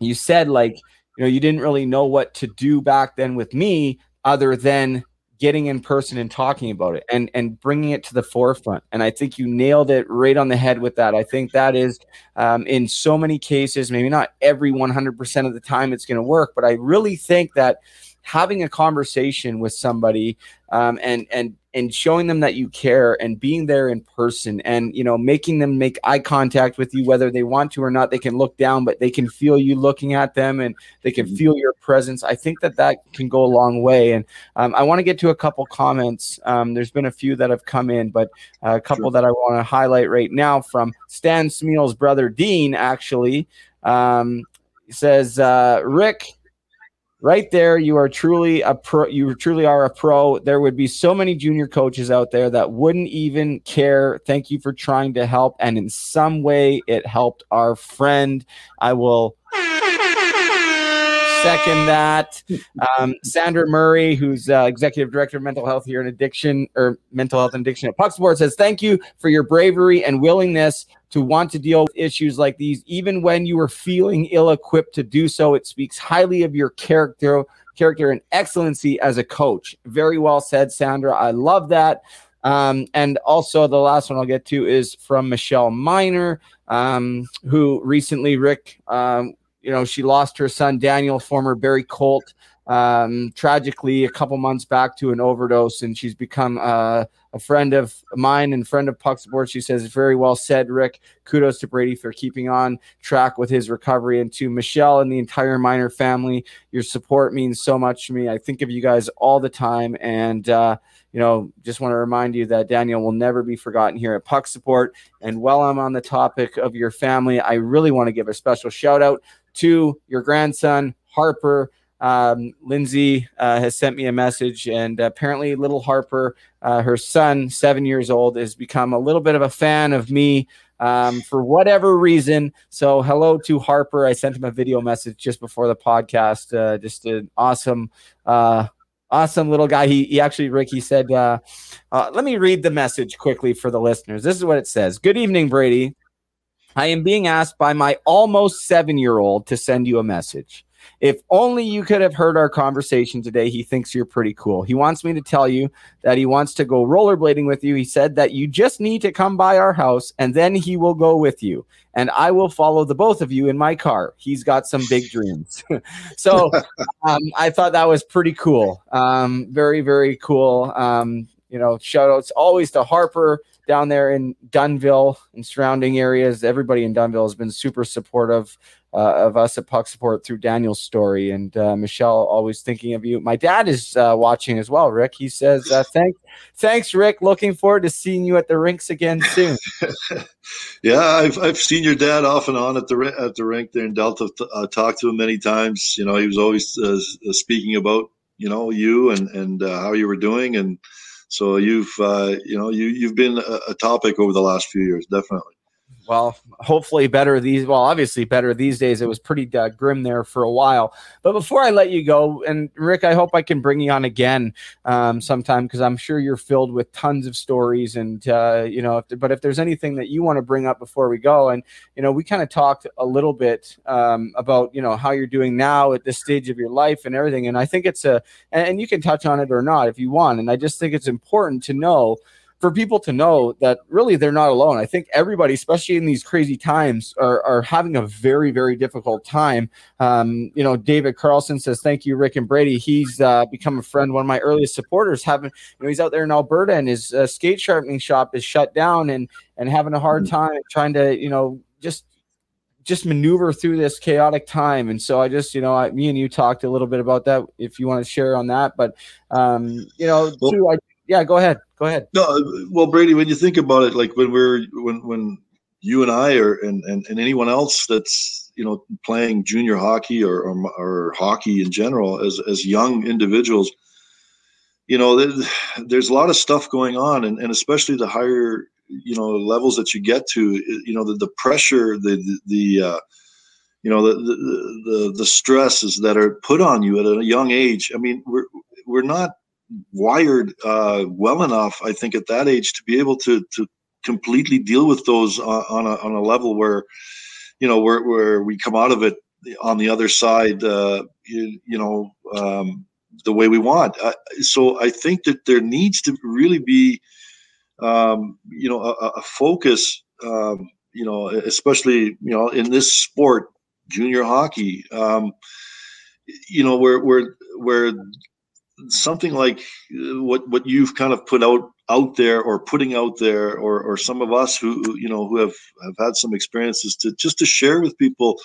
You said, like, you know, you didn't really know what to do back then with me other than getting in person and talking about it and and bringing it to the forefront. And i think you nailed it right on the head with that. I think that is um, in so many cases maybe not every 100% of the time it's going to work but i really think that having a conversation with somebody um, and and and showing them that you care and being there in person and you know making them make eye contact with you whether they want to or not they can look down but they can feel you looking at them and they can mm-hmm. feel your presence i think that that can go a long way and um, i want to get to a couple comments um, there's been a few that have come in but a couple sure. that i want to highlight right now from stan smeal's brother dean actually Um, he says, uh, Rick, right there, you are truly a pro. You truly are a pro. There would be so many junior coaches out there that wouldn't even care. Thank you for trying to help, and in some way, it helped our friend. I will second that. Um, Sandra Murray, who's uh, executive director of mental health here in addiction or mental health and addiction at Puck Support, says, Thank you for your bravery and willingness to want to deal with issues like these, even when you were feeling ill equipped to do so. It speaks highly of your character. Character and excellency as a coach. Very well said, Sandra. I love that. Um, and also, the last one I'll get to is from Michelle Miner, um, who recently, Rick, um, you know, she lost her son Daniel, former Barrie Colt, um, tragically a couple months back to an overdose, and she's become uh, a friend of mine and friend of Puck Support. She says, "Very well said, Rick. Kudos to Brady for keeping on track with his recovery, and to Michelle and the entire Miner family. Your support means so much to me. I think of you guys all the time, and." Uh, you know, just want to remind you that Daniel will never be forgotten here at Puck Support. And while I'm on the topic of your family, I really want to give a special shout out to your grandson, Harper. Um, Lindsay uh, has sent me a message, and apparently, little Harper, uh, her son, seven years old, has become a little bit of a fan of me um, for whatever reason. So, hello to Harper. I sent him a video message just before the podcast. Uh, just an awesome, uh, awesome little guy. He, he actually, Rick, he said, uh, uh, let me read the message quickly for the listeners. This is what it says Good evening, Brady. I am being asked by my almost seven year old to send you a message. If only you could have heard our conversation today. He thinks you're pretty cool. He wants me to tell you that he wants to go rollerblading with you. He said that you just need to come by our house and then he will go with you. And I will follow the both of you in my car. He's got some big dreams. so um, I thought that was pretty cool. Um, very, very cool. Um, you know, shout outs always to Harper down there in Dunnville and surrounding areas. Everybody in Dunnville has been super supportive uh, of us at Puck Support through Daniel's story. And uh, Michelle, always thinking of you. My dad is uh, watching as well, Rick. He says, uh, "Thanks, thanks, Rick. Looking forward to seeing you at the rinks again soon." yeah, I've I've seen your dad off and on at the at the rink there in Delta. Uh, talked to him many times. You know, he was always uh, speaking about you know you and and how you were doing and so you've uh, you know you you've been a, topic over the last few years, definitely well, hopefully better these. Well, obviously better these days. It was pretty uh, grim there for a while. But before I let you go, and Rick, I hope I can bring you on again um, sometime because I'm sure you're filled with tons of stories. And uh, you know, if, but if there's anything that you want to bring up before we go, and you know, we kind of talked a little bit um, about you know how you're doing now at this stage of your life and everything. And I think it's a, and you can touch on it or not if you want. And I just think it's important to know for people to know that really they're not alone. I think everybody, especially in these crazy times, are, are having a very, very difficult time. Um, you know, David Carlson says, Thank you, Rick and Brady. He's uh, become a friend, one of my earliest supporters. Having, you know, he's out there in Alberta and his uh, skate sharpening shop is shut down and, and having a hard time trying to, you know, just just maneuver through this chaotic time. And so I just, you know, I, me and you talked a little bit about that if you want to share on that. But, um, you know, well, too, I, yeah, go ahead. Go ahead. No, well, Brady, when you think about it, like when we're when when you and I are and and, and anyone else that's you know playing junior hockey or, or, or hockey in general as as young individuals, you know, there's, a lot of stuff going on, and, and especially the higher you know levels that you get to, you know, the the pressure, the the, the uh, you know the, the the the stresses that are put on you at a young age. I mean, we're we're not wired uh, well enough, I think, at that age to be able to to completely deal with those on a on a level where, you know, where where we come out of it on the other side, uh, you, you know, um, the way we want. Uh, so I think that there needs to really be, um, you know, a, a focus. Um, you know, especially you know in this sport, junior hockey. Um, you know, where where where something like uh, what what you've kind of put out out there or putting out there or or some of us who, you know who have have had some experiences to just to share with people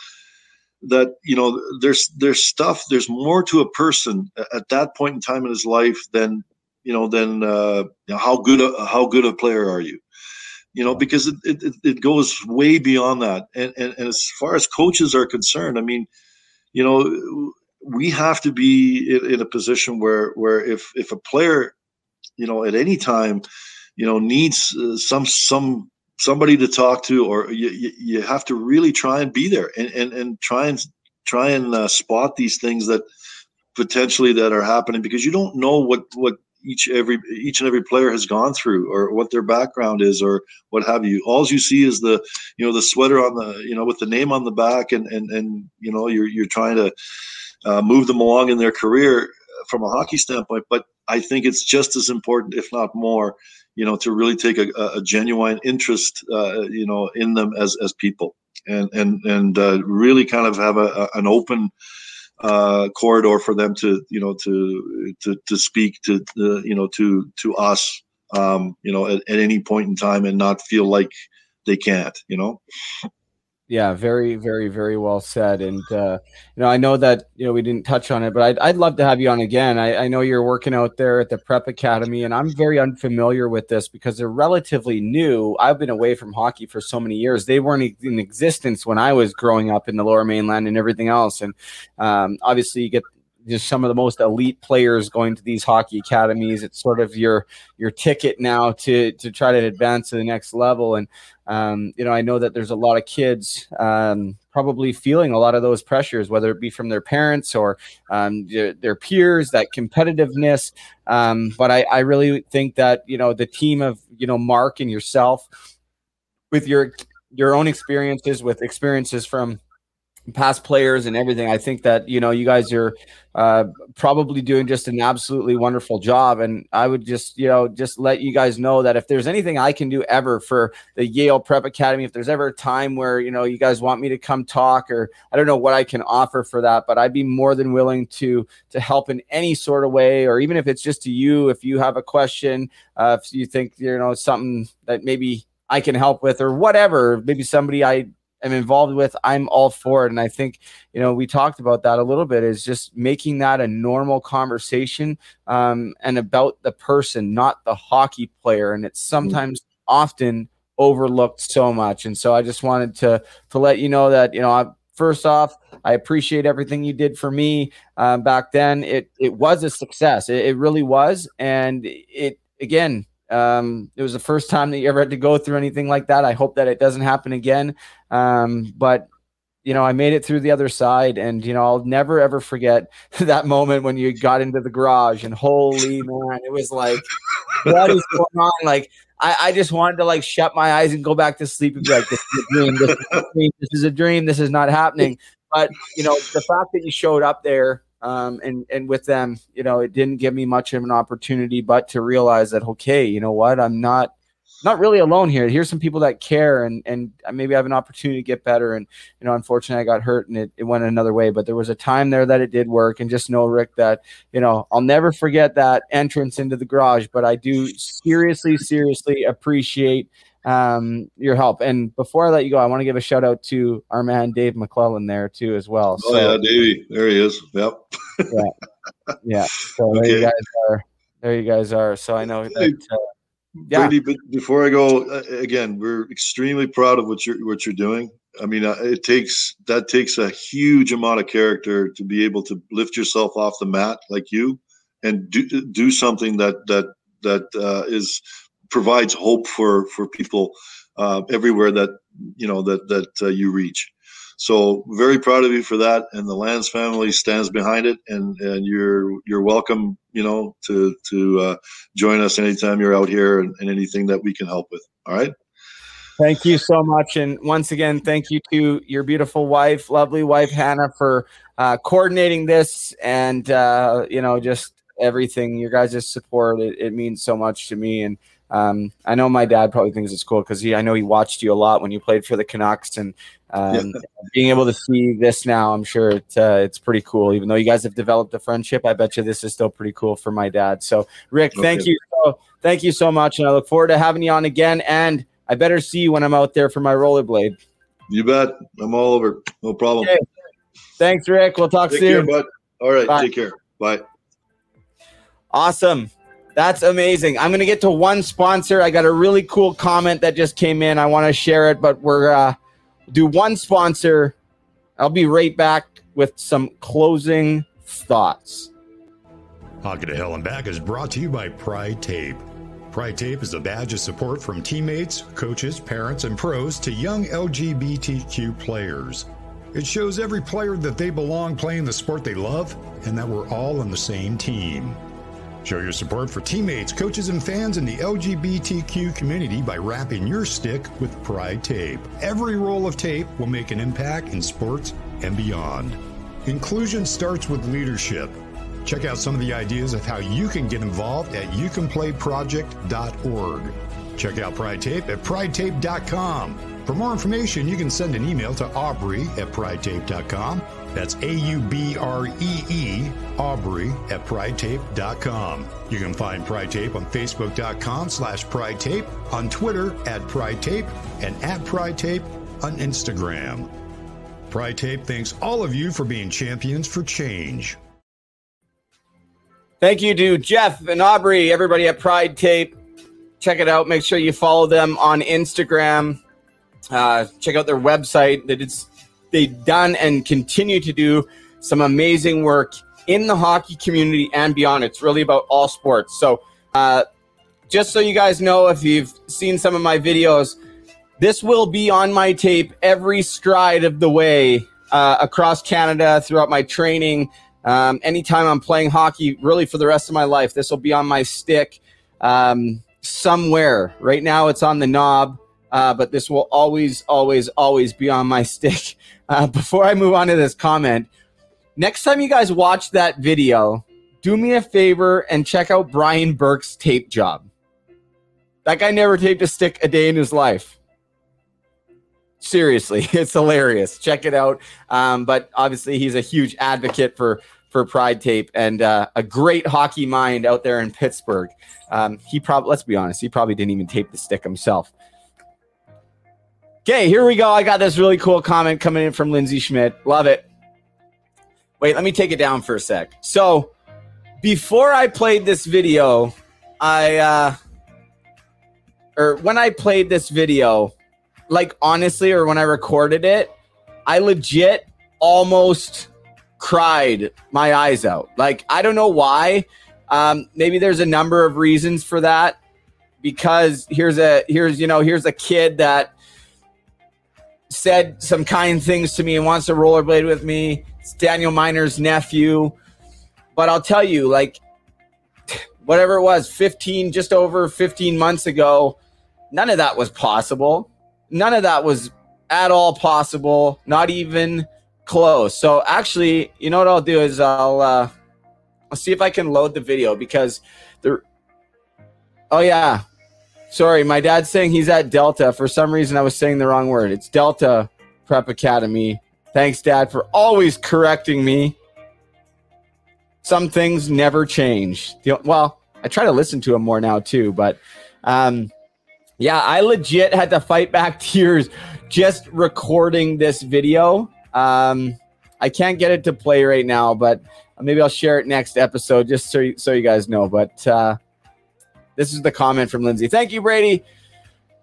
that you know there's there's stuff there's more to a person at that point in time in his life than you know than uh, you know, how good a how good a player are you you know, because it, it, it goes way beyond that. And, and, and as far as coaches are concerned, I mean, you know, we have to be in, in a position where, where if, if a player, you know, at any time, you know, needs uh, some, some, somebody to talk to, or you, you, have to really try and be there and, and, and try and try and uh, spot these things that potentially that are happening because you don't know what, what each every each and every player has gone through or what their background is or what have you. All you see is the you know the sweater on the you know with the name on the back and and and you know you're you're trying to uh, move them along in their career from a hockey standpoint but i think it's just as important if not more you know to really take a, a genuine interest uh, you know in them as as people. And and and uh, really kind of have a, a an open uh, corridor for them to you know to to to speak to the you know to to us um, you know at, at any point in time and not feel like they can't you know Yeah, very, very, very well said. And uh, you know, I know that you know we didn't touch on it, but I'd, I'd love to have you on again. I, I know you're working out there at the Prep Academy, and I'm very unfamiliar with this because they're relatively new. I've been away from hockey for so many years; they weren't in existence when I was growing up in the Lower Mainland and everything else. And um, obviously, you get just some of the most elite players going to these hockey academies. It's sort of your your ticket now to to try to advance to the next level. And um, you know, I know that there's a lot of kids um, probably feeling a lot of those pressures, whether it be from their parents or um, their, their peers, that competitiveness. Um, but I, I really think that you know the team of you know Mark and yourself, with your your own experiences, with experiences from past players and everything. I think that you know you guys are uh, probably doing just an absolutely wonderful job, and I would just you know just let you guys know that if there's anything I can do ever for the Yale Prep Academy, if there's ever a time where you know you guys want me to come talk, or I don't know what I can offer for that, but I'd be more than willing to to help in any sort of way, or even if it's just to you, if you have a question, uh, if you think you know something that maybe I can help with, or whatever, maybe somebody I am involved with, I'm all for it. And I think, you know, we talked about that a little bit is just making that a normal conversation um, and about the person, not the hockey player. And it's sometimes often overlooked so much. And so I just wanted to to let you know that, you know, I, first off, I appreciate everything you did for me um, back then. It it was a success. It, it really was. And it again, um, it was the first time that you ever had to go through anything like that. I hope that it doesn't happen again. Um, but you know, I made it through the other side, and you know, I'll never ever forget that moment when you got into the garage, and holy man, it was like, what is going on? Like, I, I just wanted to like shut my eyes and go back to sleep and be like, this is a dream, this is a dream, this is a dream, this is not happening. But you know, the fact that you showed up there um, and and with them, you know, it didn't give me much of an opportunity, but to realize that okay, you know what, I'm not not really alone here. Here's some people that care, and and maybe I have an opportunity to get better. And you know, unfortunately, I got hurt, and it, it went another way. But there was a time there that it did work, and just know, Rick, that you know, I'll never forget that entrance into the garage. But I do seriously, seriously appreciate um, your help. And before I let you go, I want to give a shout out to our man Dave McClellan there too as well. Oh yeah, Davey, there he is. Yep. yeah, yeah. So there you guys are. There you guys are. So I know that. Uh, yeah. Brady, but before I go, uh, again, we're extremely proud of what you're what you're doing. I mean, uh, it takes that takes a huge amount of character to be able to lift yourself off the mat like you, and do do something that that that uh, is provides hope for for people uh, everywhere that you know that that uh, you reach. So very proud of you for that, and the Lanz family stands behind it, and and you're you're welcome, you know, to to uh, join us anytime you're out here and, and anything that we can help with. All right. Thank you so much. And once again, thank you to your beautiful wife, lovely wife, Hannah, for uh, coordinating this and, uh, you know, just everything. Your guys' support, it, it means so much to me. And um, I know my dad probably thinks it's cool because he, I know he watched you a lot when you played for the Canucks. And um, being able to see this now, I'm sure it, uh, it's pretty cool. Even though you guys have developed a friendship, I bet you this is still pretty cool for my dad. So, Rick, thank you. So, thank you so much. And I look forward to having you on again. And I better see you when I'm out there for my rollerblade. You bet. I'm all over. No problem. Okay. Thanks, Rick. We'll talk Take soon. care, bud. All right. Bye. Take care. Bye. Awesome. That's amazing. I'm going to get to one sponsor. I got a really cool comment that just came in. I want to share it, but we're uh, do one sponsor. I'll be right back with some closing thoughts. Hockey to Hell and Back is brought to you by Pride Tape. Pride Tape is a badge of support from teammates, coaches, parents, and pros to young LGBTQ players. It shows every player that they belong playing the sport they love and that we're all on the same team. Show your support for teammates, coaches, and fans in the LGBTQ community by wrapping your stick with Pride Tape. Every roll of tape will make an impact in sports and beyond. Inclusion starts with leadership. Check out some of the ideas of how you can get involved at youcanplayproject.org. Check out Pride Tape at pridetape.com. For more information, you can send an email to Aubree at pridetape.com. That's A U B R E E, Aubree at pridetape.com. You can find Pride Tape on Facebook.com slash Pride Tape, on Twitter at Pride Tape, and at Pride Tape on Instagram. Pride Tape thanks all of you for being champions for change. Thank you to Jeff and Aubree, everybody at Pride Tape. Check it out. Make sure you follow them on Instagram. Uh, check out their website. That it's they've done and continue to do some amazing work in the hockey community and beyond. It's really about all sports. So, uh, just so you guys know, if you've seen some of my videos, this will be on my tape every stride of the way uh, across Canada throughout my training. Um, anytime I'm playing hockey, really for the rest of my life, this will be on my stick um, somewhere. Right now, it's on the knob, uh, but this will always, always, always be on my stick. Uh, before I move on to this comment, next time you guys watch that video, do me a favor and check out Brian Burke's tape job. That guy never taped a stick a day in his life. Seriously, it's hilarious. Check it out. Um, but obviously, he's a huge advocate for for Pride Tape and uh, a great hockey mind out there in Pittsburgh. Um, he probably, let's be honest, he probably didn't even tape the stick himself. Okay, here we go. I got this really cool comment coming in from Lindsay Schmidt. Love it. Wait, let me take it down for a sec. So, before I played this video, I uh or when I played this video, like honestly, or when I recorded it, I legit almost cried my eyes out. Like I don't know why. Um, maybe there's a number of reasons for that. Because here's a here's you know here's a kid that said some kind things to me and wants to rollerblade with me. It's Daniel Miner's nephew. But I'll tell you, like whatever it was, 15, just over 15 months ago, none of that was possible. None of that was at all possible, not even close. So actually, you know what I'll do is I'll uh I'll see if I can load the video because there Oh yeah. Sorry, my dad's saying he's at Delta. For some reason I was saying the wrong word. It's Delta Prep Academy. Thanks dad for always correcting me. Some things never change. Well, I try to listen to him more now too, but um yeah, I legit had to fight back tears just recording this video. Um, I can't get it to play right now, but maybe I'll share it next episode just so you, so you guys know. But uh, this is the comment from Lindsay. Thank you, Brady,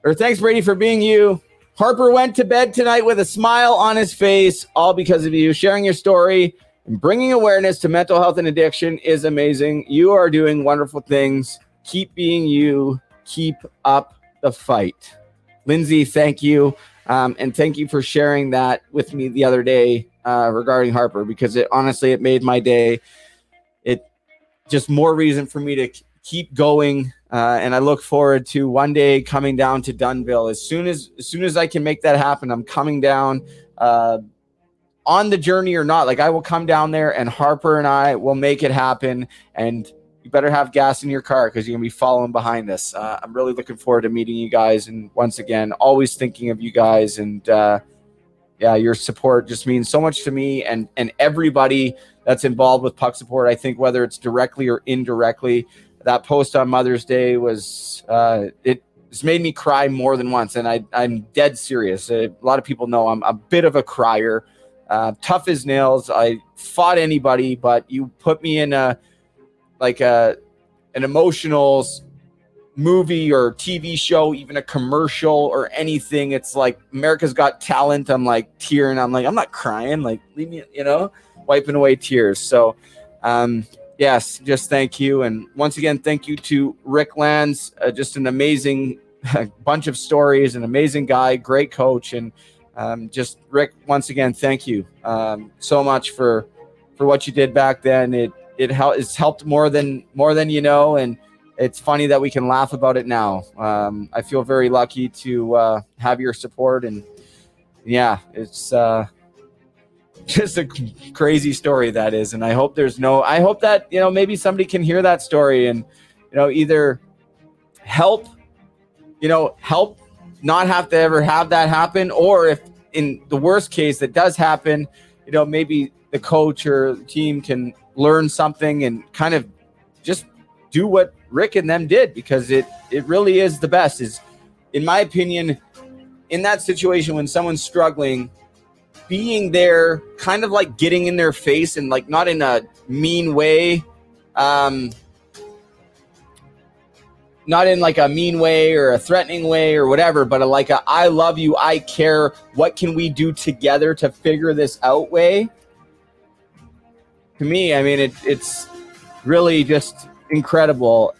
or thanks, Brady, for being you. Harper went to bed tonight with a smile on his face, all because of you. Sharing your story and bringing awareness to mental health and addiction is amazing. You are doing wonderful things. Keep being you. Keep up the fight. Lindsay, thank you. Um, and thank you for sharing that with me the other day uh, regarding Harper because it honestly it made my day. It just more reason for me to keep going, uh, and I look forward to one day coming down to Dunnville as soon as as soon as I can make that happen. I'm coming down uh, on the journey or not. Like I will come down there, and Harper and I will make it happen. And you better have gas in your car because you're gonna be following behind us. Uh, I'm really looking forward to meeting you guys, and once again, always thinking of you guys. And uh, yeah, your support just means so much to me and and everybody that's involved with puck support. I think whether it's directly or indirectly, that post on Mother's Day was uh, it. It's made me cry more than once, and I, I'm dead serious. A lot of people know I'm a bit of a crier, uh, tough as nails. I fought anybody, but you put me in a like a an emotional movie or TV show, even a commercial or anything. It's like America's Got Talent. I'm like tearing. I'm like, I'm not crying. Like, leave me, you know, wiping away tears. So, um, yes, just thank you. And once again, thank you to Rick Lanz. Uh, just an amazing bunch of stories, an amazing guy, great coach. And um, just Rick, once again, thank you um, so much for for what you did back then. It it hel- it's helped more than more than you know, and it's funny that we can laugh about it now. Um, I feel very lucky to uh, have your support, and yeah, it's uh, just a crazy story that is. And I hope there's no. I hope that you know maybe somebody can hear that story and you know either help, you know, help not have to ever have that happen, or if in the worst case that does happen, you know, maybe the coach or team can learn something and kind of just do what Rick and them did because it it really is the best. Is in my opinion, in that situation when someone's struggling, being there, kind of like getting in their face and like not in a mean way, um, not in like a mean way or a threatening way or whatever, but a, like a I love you, I care. What can we do together to figure this out way? To me, I mean, it, it's really just incredible.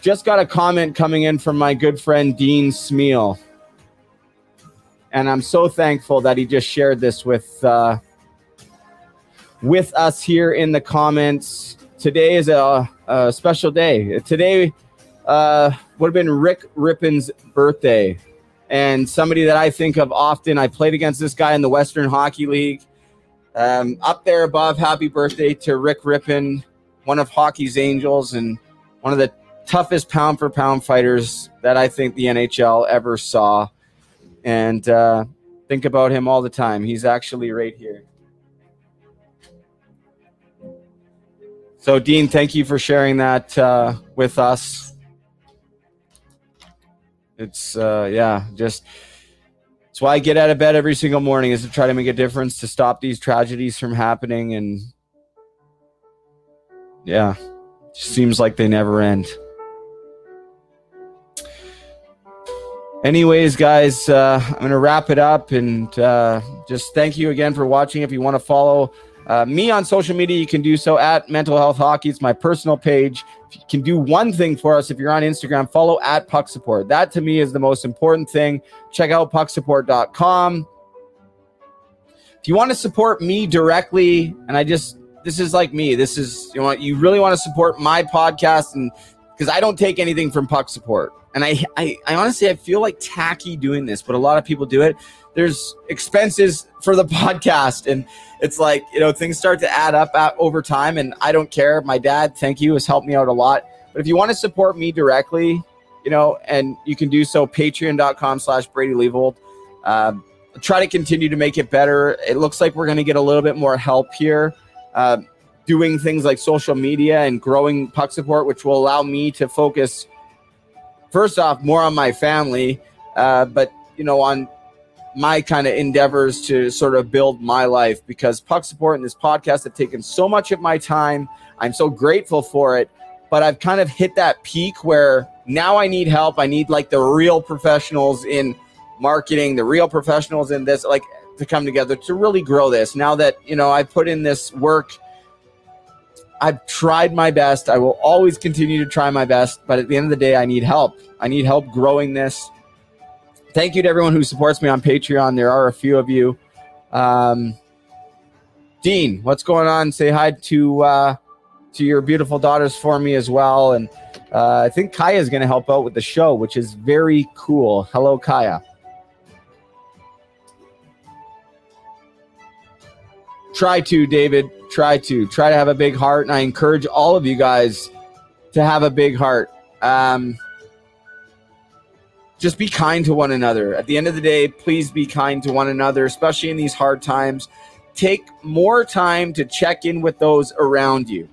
Just got a comment coming in from my good friend Dean Smeal. And I'm so thankful that he just shared this with uh, with us here in the comments. Today is a, a special day. Today uh, would have been Rick Rypien's birthday. And somebody that I think of often, I played against this guy in the Western Hockey League. Um, up there above, happy birthday to Rick Rippon, one of hockey's angels and one of the toughest pound for pound fighters that I think the NHL ever saw. And uh, think about him all the time. He's actually right here. So, Dean, thank you for sharing that uh, with us. It's, uh, yeah, just. It's why I get out of bed every single morning is to try to make a difference to stop these tragedies from happening. And yeah, seems like they never end. Anyways, guys, uh, I'm to wrap it up and uh, just thank you again for watching. If you want to follow uh, me on social media, you can do so at Mental Health Hockey. It's my personal page. If you can do one thing for us, if you're on Instagram, follow at Puck Support. That to me is the most important thing. Check out pucksupport.com. If you want to support me directly, and I just this is like me. This is you want you really want to support my podcast, and because I don't take anything from Puck Support, and I, I I honestly I feel like tacky doing this, but a lot of people do it. There's expenses for the podcast, and it's like you know things start to add up at, over time, and I don't care. My dad, thank you, has helped me out a lot. But if you want to support me directly, you know, and you can do so, Patreon.com/slash Brady Leavold. Um, try to continue to make it better. It looks like we're going to get a little bit more help here, uh, doing things like social media and growing puck support, which will allow me to focus first off more on my family, uh, but you know on my kind of endeavors to sort of build my life because puck support and this podcast have taken so much of my time. I'm so grateful for it, but I've kind of hit that peak where now I need help. I need like the real professionals in marketing, the real professionals in this, like to come together to really grow this. Now that, you know, I put in this work, I've tried my best. I will always continue to try my best, but at the end of the day, I need help. I need help growing this. Thank you to everyone who supports me on Patreon. There are a few of you. Um, Dean, what's going on? Say hi to uh, to your beautiful daughters for me as well. And uh, I think Kaya is going to help out with the show, which is very cool. Hello, Kaya. Try to, David. Try to. Try to have a big heart. And I encourage all of you guys to have a big heart. Um, just be kind to one another. At the end of the day, please be kind to one another, especially in these hard times. Take more time to check in with those around you.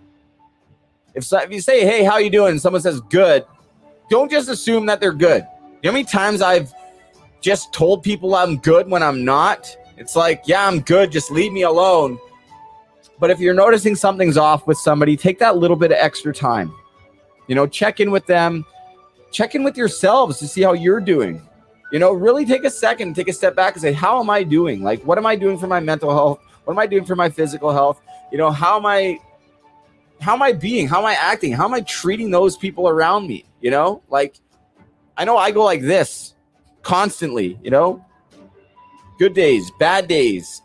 If, so, if you say, "Hey, how you doing?" someone says, "Good," don't just assume that they're good. You know how many times I've just told people I'm good when I'm not? It's like, yeah, I'm good. Just leave me alone. But if you're noticing something's off with somebody, take that little bit of extra time. You know, check in with them, check in with yourselves to see how you're doing. You know, really take a second, take a step back and say, how am I doing? Like, what am I doing for my mental health? What am I doing for my physical health? You know, how am I how am I being? How am I acting? How am I treating those people around me? You know, like I know I go like this constantly, you know, good days, bad days.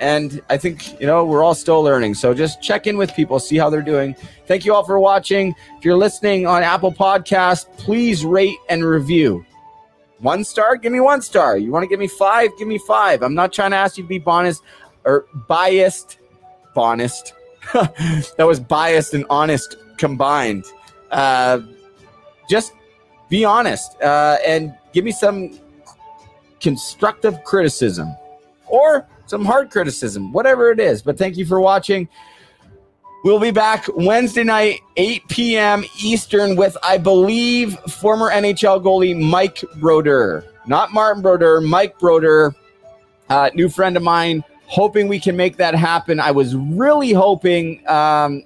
And I think, you know, we're all still learning. So just check in with people, see how they're doing. Thank you all for watching. If you're listening on Apple Podcast, please rate and review. One star, give me one star. You want to give me five, give me five. I'm not trying to ask you to be honest or biased. Honest. that was biased and honest combined. Uh, just be honest uh, and give me some constructive criticism or some hard criticism, whatever it is. But thank you for watching. We'll be back Wednesday night, 8 p.m. Eastern, with, I believe, former NHL goalie Mike Brodeur. Not Martin Brodeur, Mike Brodeur, uh, new friend of mine. Hoping we can make that happen. I was really hoping, um,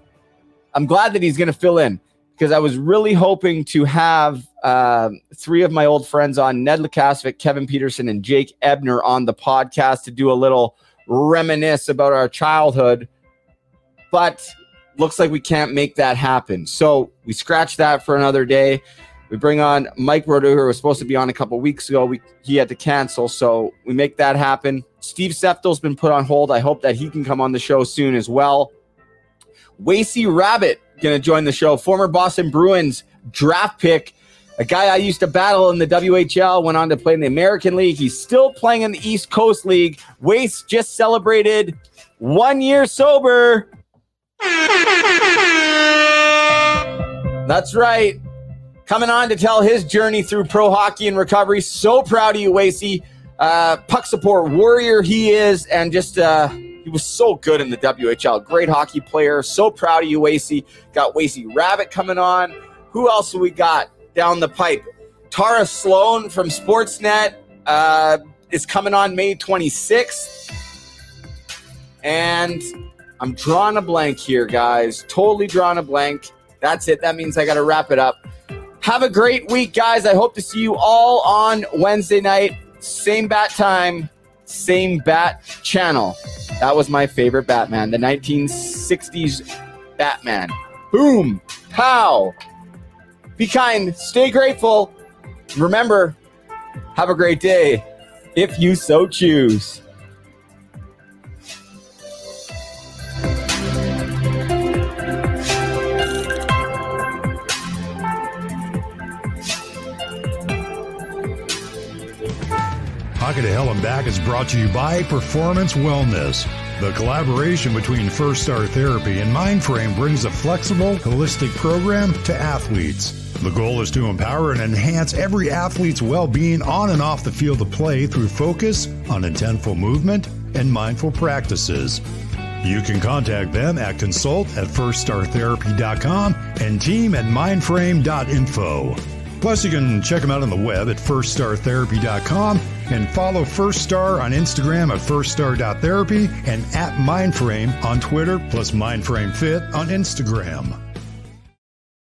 I'm glad that he's going to fill in because I was really hoping to have uh, three of my old friends on Ned Lukasvik, Kevin Peterson, and Jake Ebner on the podcast to do a little reminisce about our childhood. But looks like we can't make that happen. So we scratch that for another day. We bring on Mike Brodeur, who was supposed to be on a couple weeks ago. We he had to cancel, so we make that happen. Steve Seftel's been put on hold. I hope that he can come on the show soon as well. Wacey Rabbit to join the show. Former Boston Bruins draft pick, a guy I used to battle in the WHL, went on to play in the American League. He's still playing in the East Coast League. Wace just celebrated one year sober. That's right. Coming on to tell his journey through pro hockey and recovery. So proud of you, Wacey. Uh, puck support warrior he is, and just uh, he was so good in the WHL. Great hockey player. So proud of you, Wacey. Got Wacey Rabbit coming on. Who else we got down the pipe? Tara Slone from Sportsnet uh, is coming on May 26th. And I'm drawing a blank here, guys. Totally drawing a blank. That's it. That means I got to wrap it up. Have a great week, guys. I hope to see you all on Wednesday night. Same bat time, same bat channel. That was my favorite Batman, the 1960s Batman. Boom, pow. Be kind, stay grateful. Remember, have a great day if you so choose. Hockey to Hell and Back is brought to you by Performance Wellness. The collaboration between First Star Therapy and Mindframe brings a flexible, holistic program to athletes. The goal is to empower and enhance every athlete's well being on and off the field of play through focus on intentful movement and mindful practices. You can contact them at consult at firststartherapy.com and team at mindframe.info. Plus, you can check them out on the web at firststartherapy.com and follow First Star on Instagram at firststar.therapy and at Mindframe on Twitter, plus Mindframe Fit on Instagram.